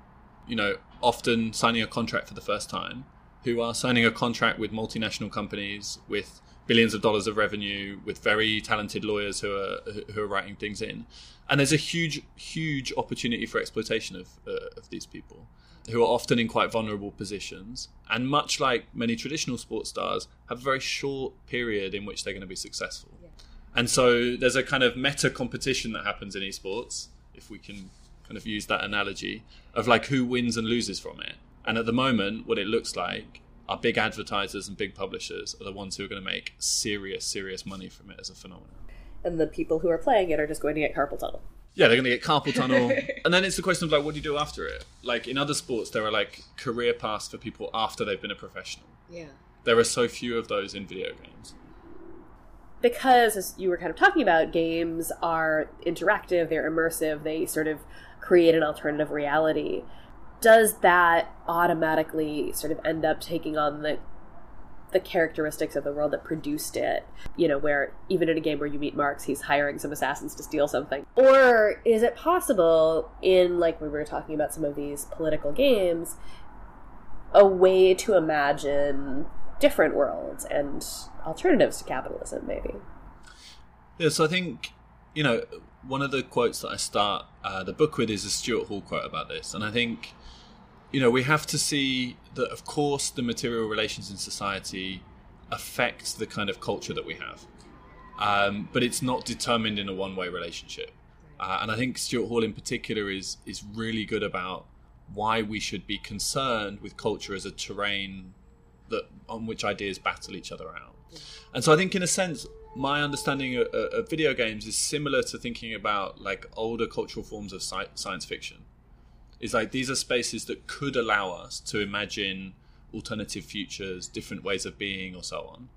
you know, often signing a contract for the first time, who are signing a contract with multinational companies with billions of dollars of revenue with very talented lawyers who are who are writing things in, and there's a huge huge opportunity for exploitation of uh, of these people who are often in quite vulnerable positions. And much like many traditional sports stars have a very short period in which they're going to be successful. Yeah. and so there's a kind of meta competition that happens in esports if we can kind of use that analogy of like who wins and loses from it. And at the moment what it looks like our big advertisers and big publishers are the ones who are going to make serious, serious money from it as a phenomenon. And the people who are playing it are just going to get carpal tunnel. Yeah, they're going to get carpal tunnel. and then it's the question of like, what do you do after it? Like in other sports, there are like career paths for people after they've been a professional. Yeah. There are so few of those in video games. Because, as you were kind of talking about, games are interactive, they're immersive, they sort of create an alternative reality does that automatically sort of end up taking on the the characteristics of the world that produced it, you know, where even in a game where you meet Marx, he's hiring some assassins to steal something? Or is it possible, in like we were talking about some of these political games, a way to imagine different worlds and alternatives to capitalism, maybe? Yeah, so I think, you know, one of the quotes that I start uh, the book with is a Stuart Hall quote about this, and I think you know, we have to see that, of course, the material relations in society affect the kind of culture that we have. Um, but it's not determined in a one way relationship. Uh, and I think Stuart Hall, in particular, is, is really good about why we should be concerned with culture as a terrain that on which ideas battle each other out. And so I think, in a sense, my understanding of, of, video games is similar to thinking about like older cultural forms of sci- science fiction. It's like these are spaces that could allow us to imagine alternative futures, different ways of being, or so on.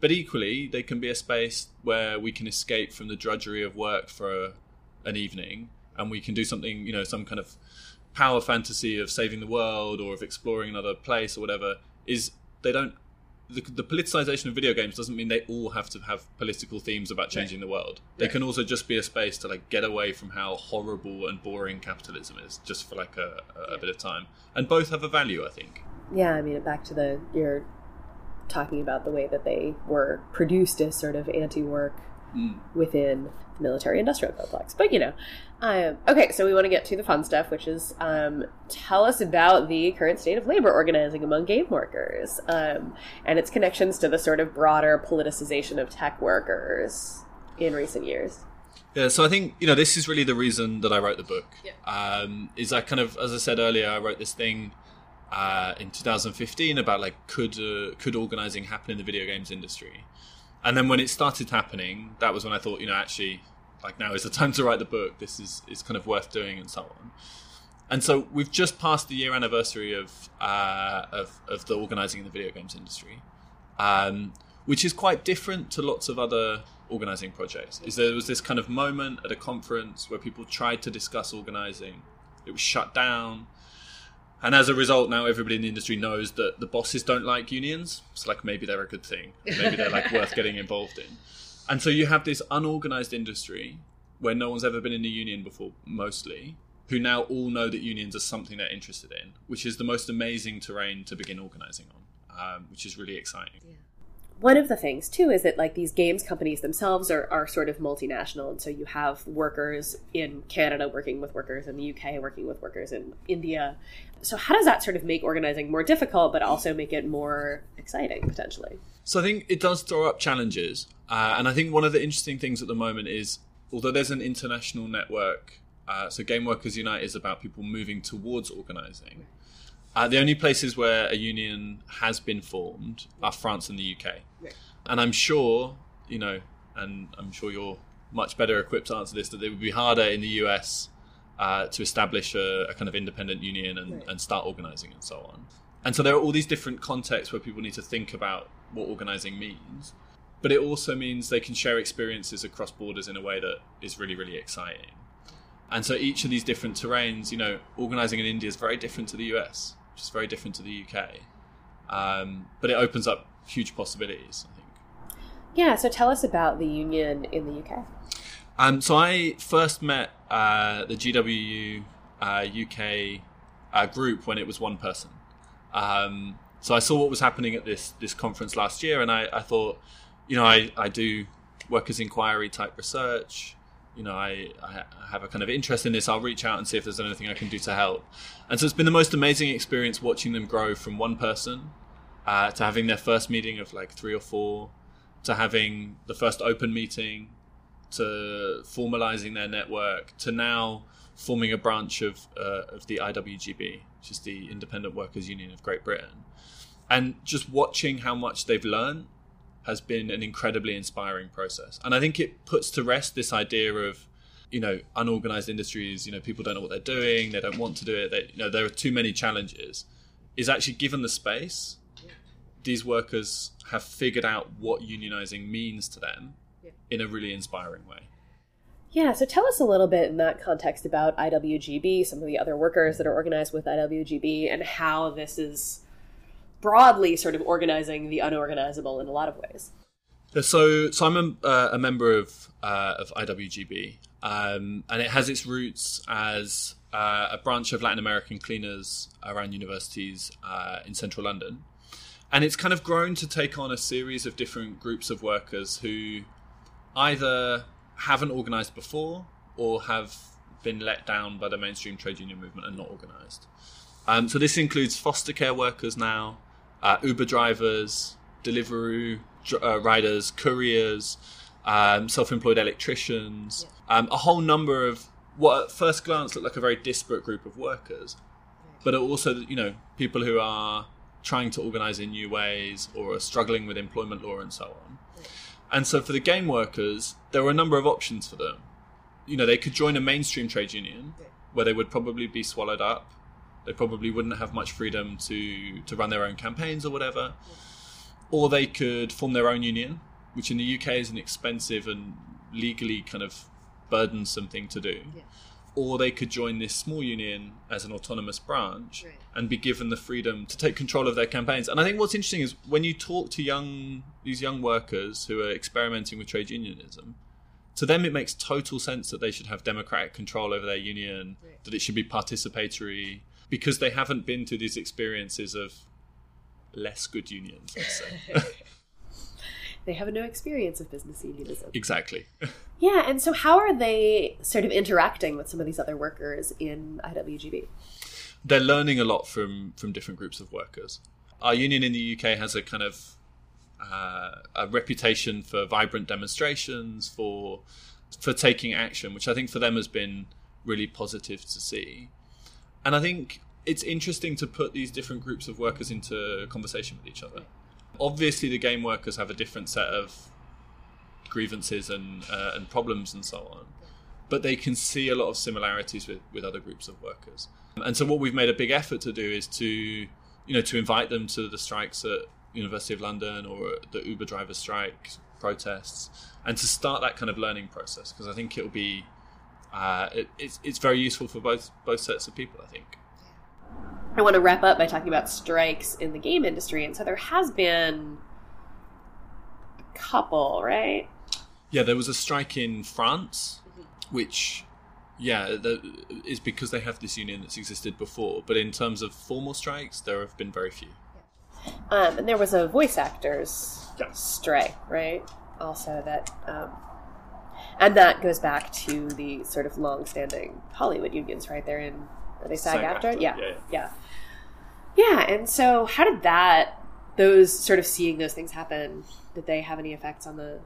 But equally, they can be a space where we can escape from the drudgery of work for an evening, and we can do something, you know, some kind of power fantasy of saving the world or of exploring another place or whatever. Is they don't the, the, politicization of video games doesn't mean they all have to have political themes about changing the world. They can also just be a space to like get away from how horrible and boring capitalism is, just for like a, a, a bit of time. And both have a value, I think. Yeah, I mean, back to the you're talking about the way that they were produced as sort of anti-work mm. within the military-industrial complex. But you know, um, okay, so we want to get to the fun stuff, which is um, tell us about the current state of labor organizing among game workers um, and its connections to the sort of broader politicization of tech workers in recent years. Yeah, so I think you know this is really the reason that I wrote the book. Yeah. Um, is I kind of, as I said earlier, I wrote this thing uh, in 2015 about like could uh, could organizing happen in the video games industry, and then when it started happening, that was when I thought, you know, actually like now is the time to write the book. This is is kind of worth doing and so on. And so we've just passed the year anniversary of uh, of, of the organizing in the video games industry, um, which is quite different to lots of other organizing projects. Is there was this kind of moment at a conference where people tried to discuss organizing, it was shut down, and as a result, now everybody in the industry knows that the bosses don't like unions. So like maybe they're a good thing, maybe they're like worth getting involved in. And so you have this unorganized industry where no one's ever been in a union before, mostly, who now all know that unions are something they're interested in, which is the most amazing terrain to begin organizing on, um, which is really exciting. Yeah. One of the things too is that like these games companies themselves are, are sort of multinational, and so you have workers in Canada working with workers in the UK, working with workers in India. So how does that sort of make organizing more difficult, but also make it more exciting potentially? So I think it does throw up challenges. Uh, and I think one of the interesting things at the moment is, although there's an international network, uh, so Game Workers Unite is about people moving towards organising. Uh, the only places where a union has been formed are France and the UK. And I'm sure, you know, and I'm sure you're much better equipped to answer this, that it would be harder in the US uh, to establish a, a, kind of independent union and, and start organising and so on. And so there are all these different contexts where people need to think about what organising means but it also means they can share experiences across borders in a way that is really really exciting and so each of these different terrains you know organizing in india is very different to the us which is very different to the uk um, but it opens up huge possibilities i think. Yeah so tell us about the union in the uk um, so i first met uh, the gwu uh, uk uh, group when it was one person. Um, so I saw what was happening at this this conference last year, and I, I thought, you know, I, I do workers' inquiry type research. You know, I, I have a kind of interest in this. I'll reach out and see if there's anything I can do to help. And so it's been the most amazing experience watching them grow from one person uh, to having their first meeting of like three or four, to having the first open meeting, to formalizing their network, to now forming a branch of uh, of the IWGB, which is the Independent Workers Union of Great Britain, and just watching how much they've learned has been an incredibly inspiring process. And I think it puts to rest this idea of, you know, unorganized industries, you know, people don't know what they're doing, they don't want to do it, they, you know, there are too many challenges. Is actually given the space, these workers have figured out what unionizing means to them yeah. in a really inspiring way. Yeah, so tell us a little bit in that context about IWGB, some of the other workers that are organized with IWGB, and how this is broadly sort of organizing the unorganizable in a lot of ways. So, so I'm a, uh, a member of uh, of IWGB, um, and it has its roots as uh, a branch of Latin American cleaners around universities uh, in central London, and it's kind of grown to take on a series of different groups of workers who either haven't organised before or have been let down by the mainstream trade union movement and not organised. Um, so this includes foster care workers now, uh, Uber drivers, Deliveroo uh, riders, couriers, um, self-employed electricians, yeah. um, a whole number of what at first glance look like a very disparate group of workers, but are also you know people who are trying to organise in new ways or are struggling with employment law and so on. And so for the game workers, there were a number of options for them. You know, they could join a mainstream trade union where they would probably be swallowed up. They probably wouldn't have much freedom to, to run their own campaigns or whatever. Or they could form their own union, which in the UK is an expensive and legally kind of burdensome thing to do. Yeah. Or they could join this small union as an autonomous branch Right. and be given the freedom to take control of their campaigns. And I think what's interesting is when you talk to young these young workers who are experimenting with trade unionism, to them it makes total sense that they should have democratic control over their union, Right. that it should be participatory, because they haven't been through these experiences of less good unions. Let's say. They have no experience of business unionism. exactly. Yeah, and so how are they sort of interacting with some of these other workers in IWGB? they're learning a lot from from different groups of workers. Our union in the UK has a kind of uh, a reputation for vibrant demonstrations, for for taking action, which I think for them has been really positive to see. And I think it's interesting to put these different groups of workers into conversation with each other. Obviously, the game workers have a different set of grievances and uh, and problems and so on but they can see a lot of similarities with, with other groups of workers. And so what we've made a big effort to do is to, you know, to invite them to the strikes at University of London or the Uber driver strike protests, and to start that kind of learning process because I think it'll be, uh, it, it's it's very useful for both both sets of people. I think. I want to wrap up by talking about strikes in the game industry. And so there has been a couple, right? Yeah, there was a strike in France, which, yeah, the, is because they have this union that's existed before. But in terms of formal strikes, there have been very few. Um, and there was a voice actors Yeah. strike, right? Also, that, um, and that goes back to the sort of long-standing Hollywood unions, right? They're in, are they SAG, after? SAG-AFTRA, Yeah, yeah, yeah, yeah. And so, how did that, those sort of seeing those things happen, did they have any effects on the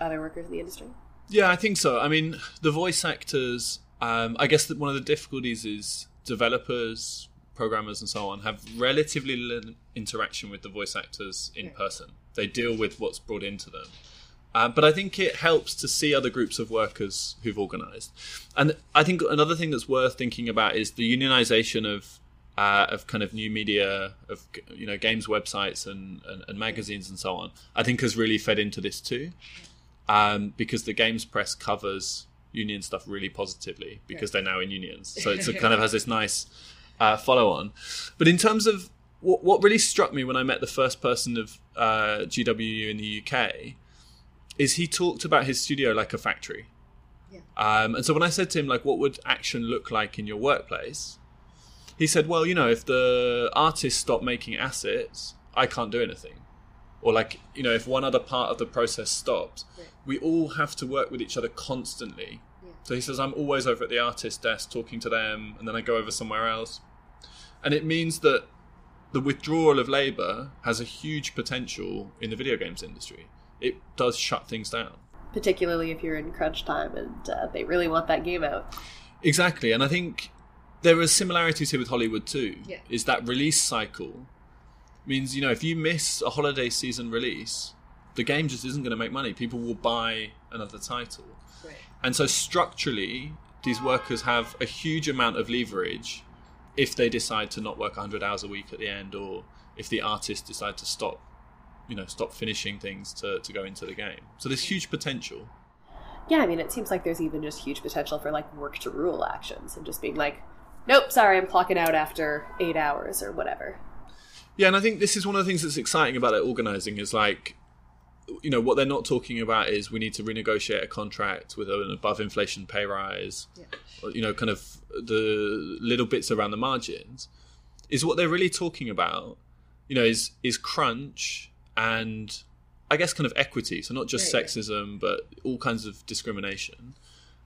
other workers in the industry? Yeah, I think so. I mean, the voice actors. Um, I guess that one of the difficulties is developers, programmers, and so on have relatively little interaction with the voice actors in person. They deal with what's brought into them. Um, but I think it helps to see other groups of workers who've organised. And I think another thing that's worth thinking about is the unionisation of uh, of kind of new media, of you know games websites and, and, and magazines and so on. I think has really fed into this too um, because the games press covers union stuff really positively because they're now in unions. So it kind of has this nice uh, follow on. But in terms of what, what really struck me when I met the first person of uh, GWU in the UK is he talked about his studio like a factory. Um, and so when I said to him, like, what would action look like in your workplace? He said, well, you know, if the artists stop making assets, I can't do anything. Or like you know if one other part of the process stops we all have to work with each other constantly. So he says i'm always over at the artist desk talking to them and then i go over somewhere else. And it means that the withdrawal of labor has a huge potential in the video games industry it does shut things down Particularly if you're in crunch time and uh, they really want that game out. Exactly, and I think there are similarities here with Hollywood too. Yeah. Is that release cycle means you know if you miss a holiday season release, the game just isn't going to make money. People will buy another title, and so structurally, these workers have a huge amount of leverage if they decide to not work 100 hours a week at the end, or if the artists decide to stop, you know, stop finishing things to, to go into the game. So there's huge potential. Yeah, I mean, it seems like there's even just huge potential for like work to rule actions and just being like, nope, sorry, I'm clocking out after eight hours or whatever. Yeah, and I think this is one of the things that's exciting about their organising is like, you know, what they're not talking about is we need to renegotiate a contract with an above inflation pay rise, or, you know, kind of the little bits around the margins. Is what they're really talking about, you know, is is crunch and I guess kind of equity. So not just sexism, but all kinds of discrimination.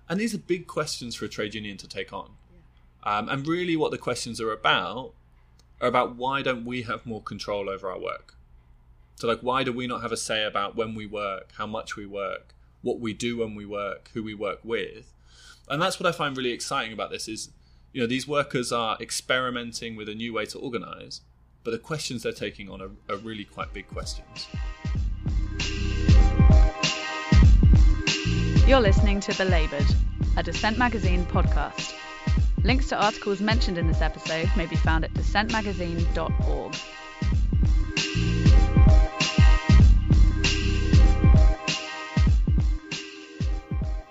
And these are big questions for a trade union to take on. Um, and really, what the questions are about are about why don't we have more control over our work? So, like, why do we not have a say about when we work, how much we work, what we do when we work, who we work with? And that's what I find really exciting about this is, you know, these workers are experimenting with a new way to organize, but the questions they're taking on are, are really quite big questions. You're listening to Belabored, a Dissent Magazine podcast. Links to articles mentioned in this episode may be found at dissentmagazine.org.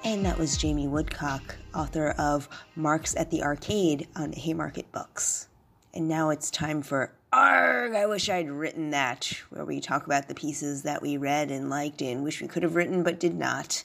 And that was Jamie Woodcock, author of Marx at the Arcade on Haymarket Books. And now it's time for Arg, I wish I'd written that, where we talk about the pieces that we read and liked and wish we could have written but did not.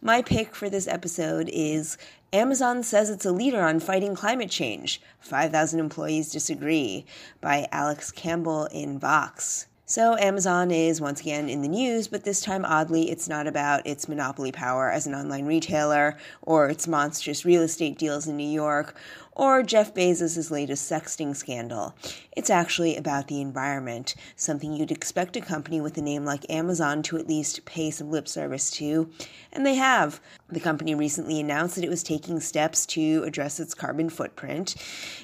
My pick for this episode is Amazon says it's a leader on fighting climate change. 5,000 employees disagree by Alex Campbell in Vox. So, Amazon is once again in the news, but this time, oddly, it's not about its monopoly power as an online retailer or its monstrous real estate deals in New York or Jeff Bezos' latest sexting scandal. It's actually about the environment, something you'd expect a company with a name like Amazon to at least pay some lip service to, and they have. The company recently announced that it was taking steps to address its carbon footprint.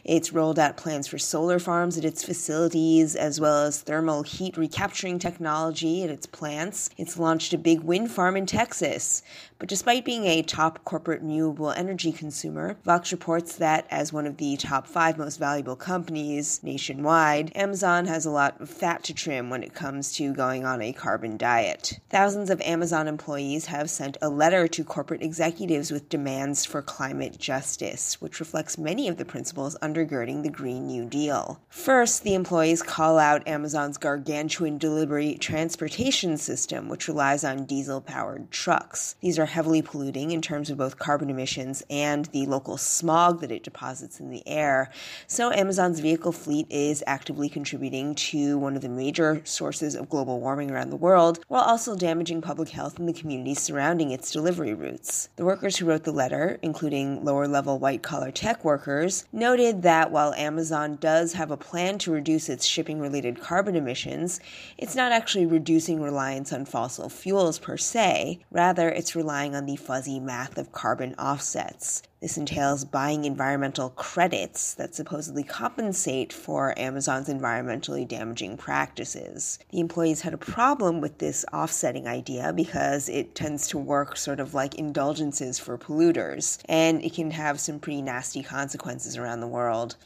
It's rolled out plans for solar farms at its facilities, as well as thermal heat recapturing technology at its plants. It's launched a big wind farm in Texas. But despite being a top corporate renewable energy consumer, Vox reports that as one of the top five most valuable companies nationwide, Amazon has a lot of fat to trim when it comes to going on a carbon diet. Thousands of Amazon employees have sent a letter to corporate executives with demands for climate justice, which reflects many of the principles undergirding the Green New Deal. First, the employees call out Amazon's gargantuan delivery transportation system, which relies on diesel powered trucks. These are heavily polluting in terms of both carbon emissions and the local smog that it deposits in the air. So, Amazon's vehicle fleet is actively contributing to one of the major sources of global warming around the world, while also damaging public health in the communities surrounding its delivery routes. The workers who wrote the letter, including lower level white collar tech workers, noted that while Amazon does have a plan to reduce its shipping related carbon emissions, it's not actually reducing reliance on fossil fuels per se, rather, it's relying on the fuzzy math of carbon offsets. This entails buying environmental credits that supposedly compensate for Amazon's environmentally damaging practices. The employees had a problem with this offsetting idea because it tends to work sort of like indulgences for polluters, and it can have some pretty nasty consequences around the world.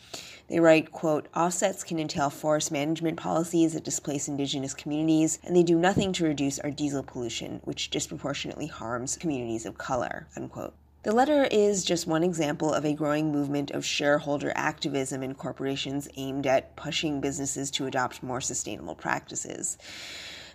They write, quote, offsets can entail forest management policies that displace indigenous communities, and they do nothing to reduce our diesel pollution, which disproportionately harms communities of color, unquote. The letter is just one example of a growing movement of shareholder activism in corporations aimed at pushing businesses to adopt more sustainable practices.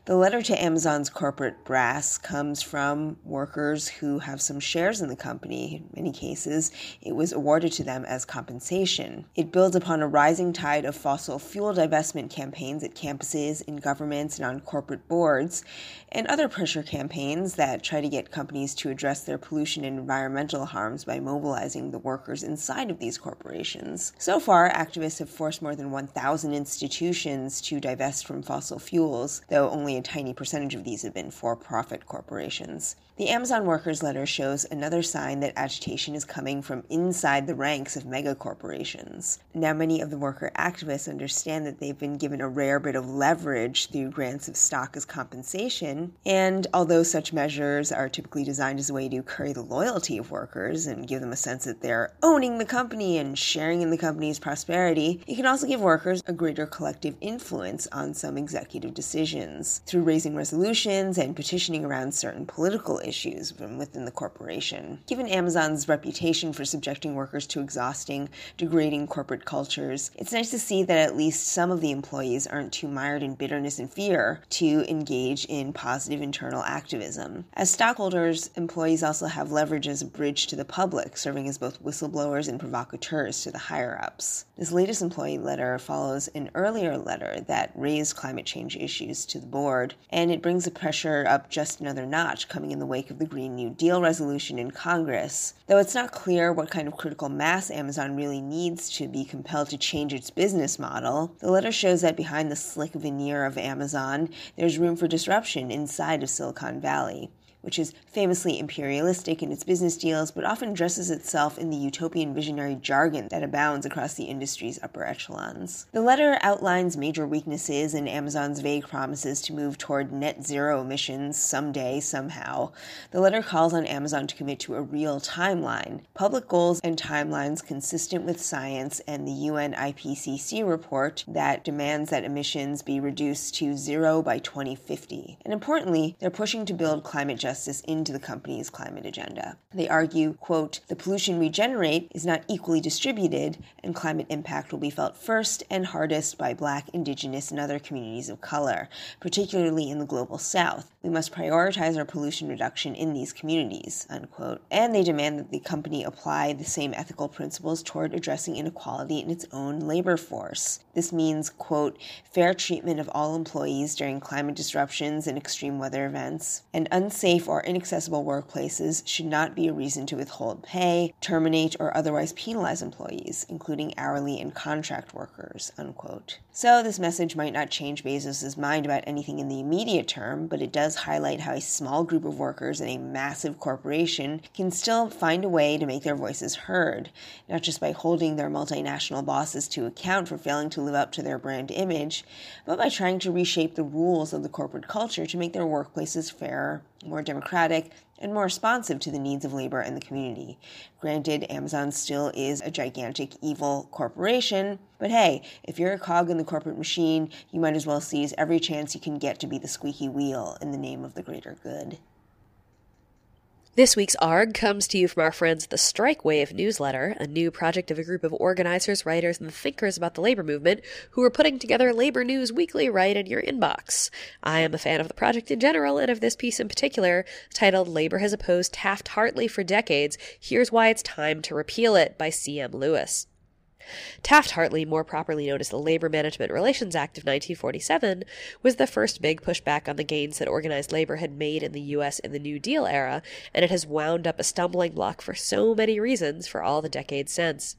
The letter to Amazon's corporate brass comes from workers who have some shares in the company. In many cases, it was awarded to them as compensation. It builds upon a rising tide of fossil fuel divestment campaigns at campuses, in governments, and on corporate boards, and other pressure campaigns that try to get companies to address their pollution and environmental harms by mobilizing the workers inside of these corporations. So far, activists have forced more than 1,000 institutions to divest from fossil fuels, though only a tiny percentage of these have been for profit corporations. The Amazon workers letter shows another sign that agitation is coming from inside the ranks of megacorporations. Now, many of the worker activists understand that they've been given a rare bit of leverage through grants of stock as compensation, and although such measures are typically designed as a way to curry the loyalty of workers and give them a sense that they're owning the company and sharing in the company's prosperity, it can also give workers a greater collective influence on some executive decisions through raising resolutions and petitioning around certain political issues issues from within the corporation. Given Amazon's reputation for subjecting workers to exhausting, degrading corporate cultures, it's nice to see that at least some of the employees aren't too mired in bitterness and fear to engage in positive internal activism. As stockholders, employees also have leverage as a bridge to the public, serving as both whistleblowers and provocateurs to the higher ups. This latest employee letter follows an earlier letter that raised climate change issues to the board, and it brings the pressure up just another notch, coming in the wake of the Green New Deal resolution in Congress. Though it's not clear what kind of critical mass Amazon really needs to be compelled to change its business model, the letter shows that behind the slick veneer of Amazon, there's room for disruption inside of Silicon Valley. Which is famously imperialistic in its business deals, but often dresses itself in the utopian visionary jargon that abounds across the industry's upper echelons. The letter outlines major weaknesses in Amazon's vague promises to move toward net zero emissions someday, somehow. The letter calls on Amazon to commit to a real timeline, public goals and timelines consistent with science and the UN IPCC report that demands that emissions be reduced to zero by 2050. And importantly, they're pushing to build climate justice into the company's climate agenda. They argue, quote, the pollution we generate is not equally distributed, and climate impact will be felt first and hardest by black, indigenous, and other communities of color, particularly in the global south. We must prioritize our pollution reduction in these communities, unquote. And they demand that the company apply the same ethical principles toward addressing inequality in its own labor force. This means, quote, fair treatment of all employees during climate disruptions and extreme weather events, and unsafe or inaccessible workplaces should not be a reason to withhold pay, terminate, or otherwise penalize employees, including hourly and contract workers, unquote. So this message might not change Bezos' mind about anything in the immediate term, but it does highlight how a small group of workers in a massive corporation can still find a way to make their voices heard, not just by holding their multinational bosses to account for failing to live up to their brand image, but by trying to reshape the rules of the corporate culture to make their workplaces fairer, more democratic, and more responsive to the needs of labor and the community. Granted, Amazon still is a gigantic evil corporation, but hey, if you're a cog in the corporate machine, you might as well seize every chance you can get to be the squeaky wheel in the name of the greater good. This week's ARG comes to you from our friends the Strike Wave newsletter, a new project of a group of organizers, writers, and thinkers about the labor movement who are putting together labor news weekly right in your inbox. I am a fan of the project in general and of this piece in particular, titled Labor Has Opposed Taft Hartley for Decades. Here's Why It's Time to Repeal It by C.M. Lewis. Taft Hartley, more properly known as the Labor Management Relations Act of 1947, was the first big pushback on the gains that organized labor had made in the U.S. in the New Deal era, and it has wound up a stumbling block for so many reasons for all the decades since.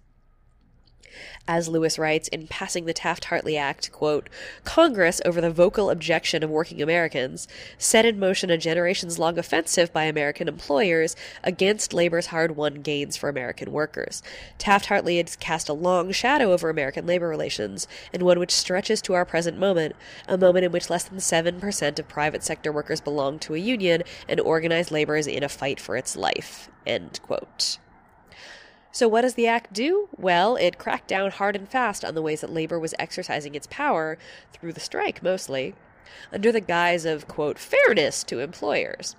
As Lewis writes in passing the Taft-Hartley Act, quote, Congress, over the vocal objection of working Americans, set in motion a generations-long offensive by American employers against labor's hard-won gains for American workers. Taft-Hartley has cast a long shadow over American labor relations, and one which stretches to our present moment, a moment in which less than 7% of private sector workers belong to a union and organized labor is in a fight for its life. End quote. So, what does the act do? Well, it cracked down hard and fast on the ways that labor was exercising its power, through the strike mostly, under the guise of, quote, fairness to employers.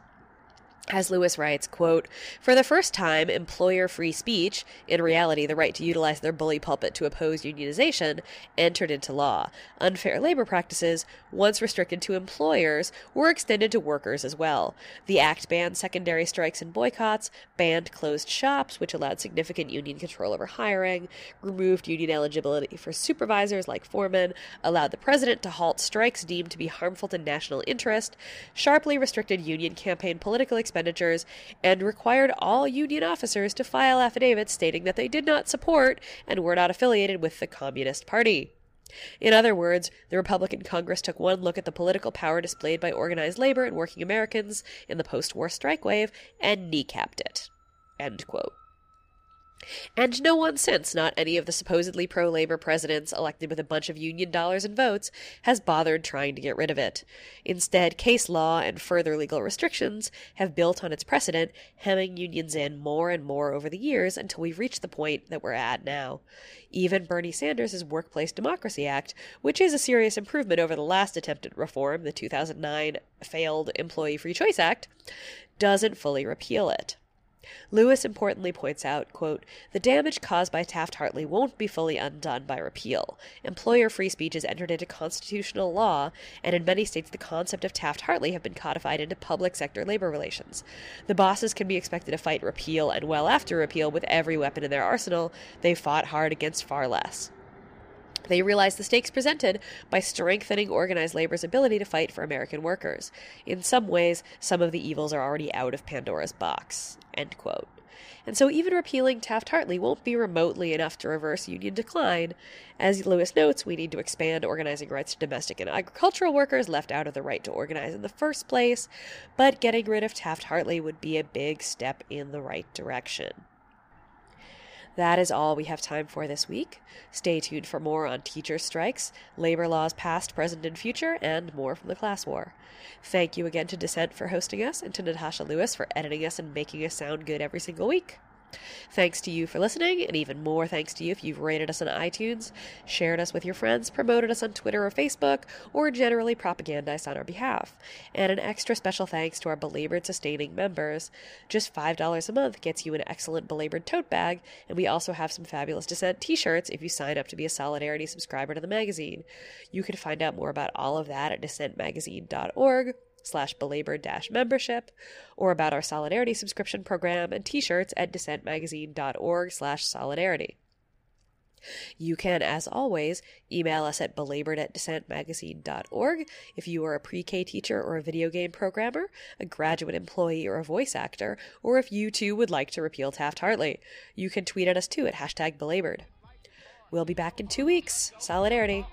As Lewis writes, quote, For the first time, employer free speech, in reality the right to utilize their bully pulpit to oppose unionization, entered into law. Unfair labor practices, once restricted to employers, were extended to workers as well. The act banned secondary strikes and boycotts, banned closed shops, which allowed significant union control over hiring, removed union eligibility for supervisors like foremen, allowed the president to halt strikes deemed to be harmful to national interest, sharply restricted union campaign political expenditures, and required all union officers to file affidavits stating that they did not support and were not affiliated with the Communist Party. In other words, the Republican Congress took one look at the political power displayed by organized labor and working Americans in the post war strike wave and kneecapped it. And no one since, not any of the supposedly pro labor presidents elected with a bunch of union dollars and votes, has bothered trying to get rid of it. Instead, case law and further legal restrictions have built on its precedent, hemming unions in more and more over the years until we've reached the point that we're at now. Even Bernie Sanders' Workplace Democracy Act, which is a serious improvement over the last attempt at reform, the 2009 failed Employee Free Choice Act, doesn't fully repeal it. Lewis importantly points out, quote, the damage caused by Taft-Hartley won't be fully undone by repeal. Employer free speech is entered into constitutional law, and in many states the concept of Taft-Hartley have been codified into public sector labor relations. The bosses can be expected to fight repeal and well after repeal with every weapon in their arsenal. They fought hard against far less. They realized the stakes presented by strengthening organized labor's ability to fight for American workers. In some ways, some of the evils are already out of Pandora's box. End quote. And so even repealing Taft Hartley won't be remotely enough to reverse union decline. As Lewis notes, we need to expand organizing rights to domestic and agricultural workers left out of the right to organize in the first place, but getting rid of Taft Hartley would be a big step in the right direction. That is all we have time for this week. Stay tuned for more on teacher strikes, labor laws past, present, and future, and more from the class war. Thank you again to Dissent for hosting us and to Natasha Lewis for editing us and making us sound good every single week. Thanks to you for listening, and even more thanks to you if you've rated us on iTunes, shared us with your friends, promoted us on Twitter or Facebook, or generally propagandized on our behalf. And an extra special thanks to our belabored sustaining members. Just $5 a month gets you an excellent belabored tote bag, and we also have some fabulous Dissent t shirts if you sign up to be a Solidarity subscriber to the magazine. You can find out more about all of that at dissentmagazine.org slash belabored dash membership or about our solidarity subscription program and t-shirts at dissentmagazine.org slash solidarity you can, as always, email us at belabored at dissentmagazine.org if you are a pre K teacher or a video game programmer, a graduate employee or a voice actor, or if you too would like to repeal Taft Hartley. You can tweet at us too at hashtag belabored. We'll be back in two weeks. Solidarity.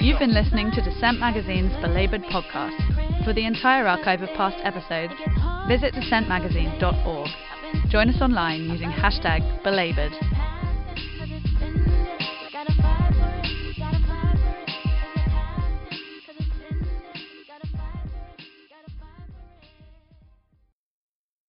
You've been listening to Dissent Magazine's Belabored podcast. For the entire archive of past episodes, visit dissentmagazine.org. Join us online using hashtag belabored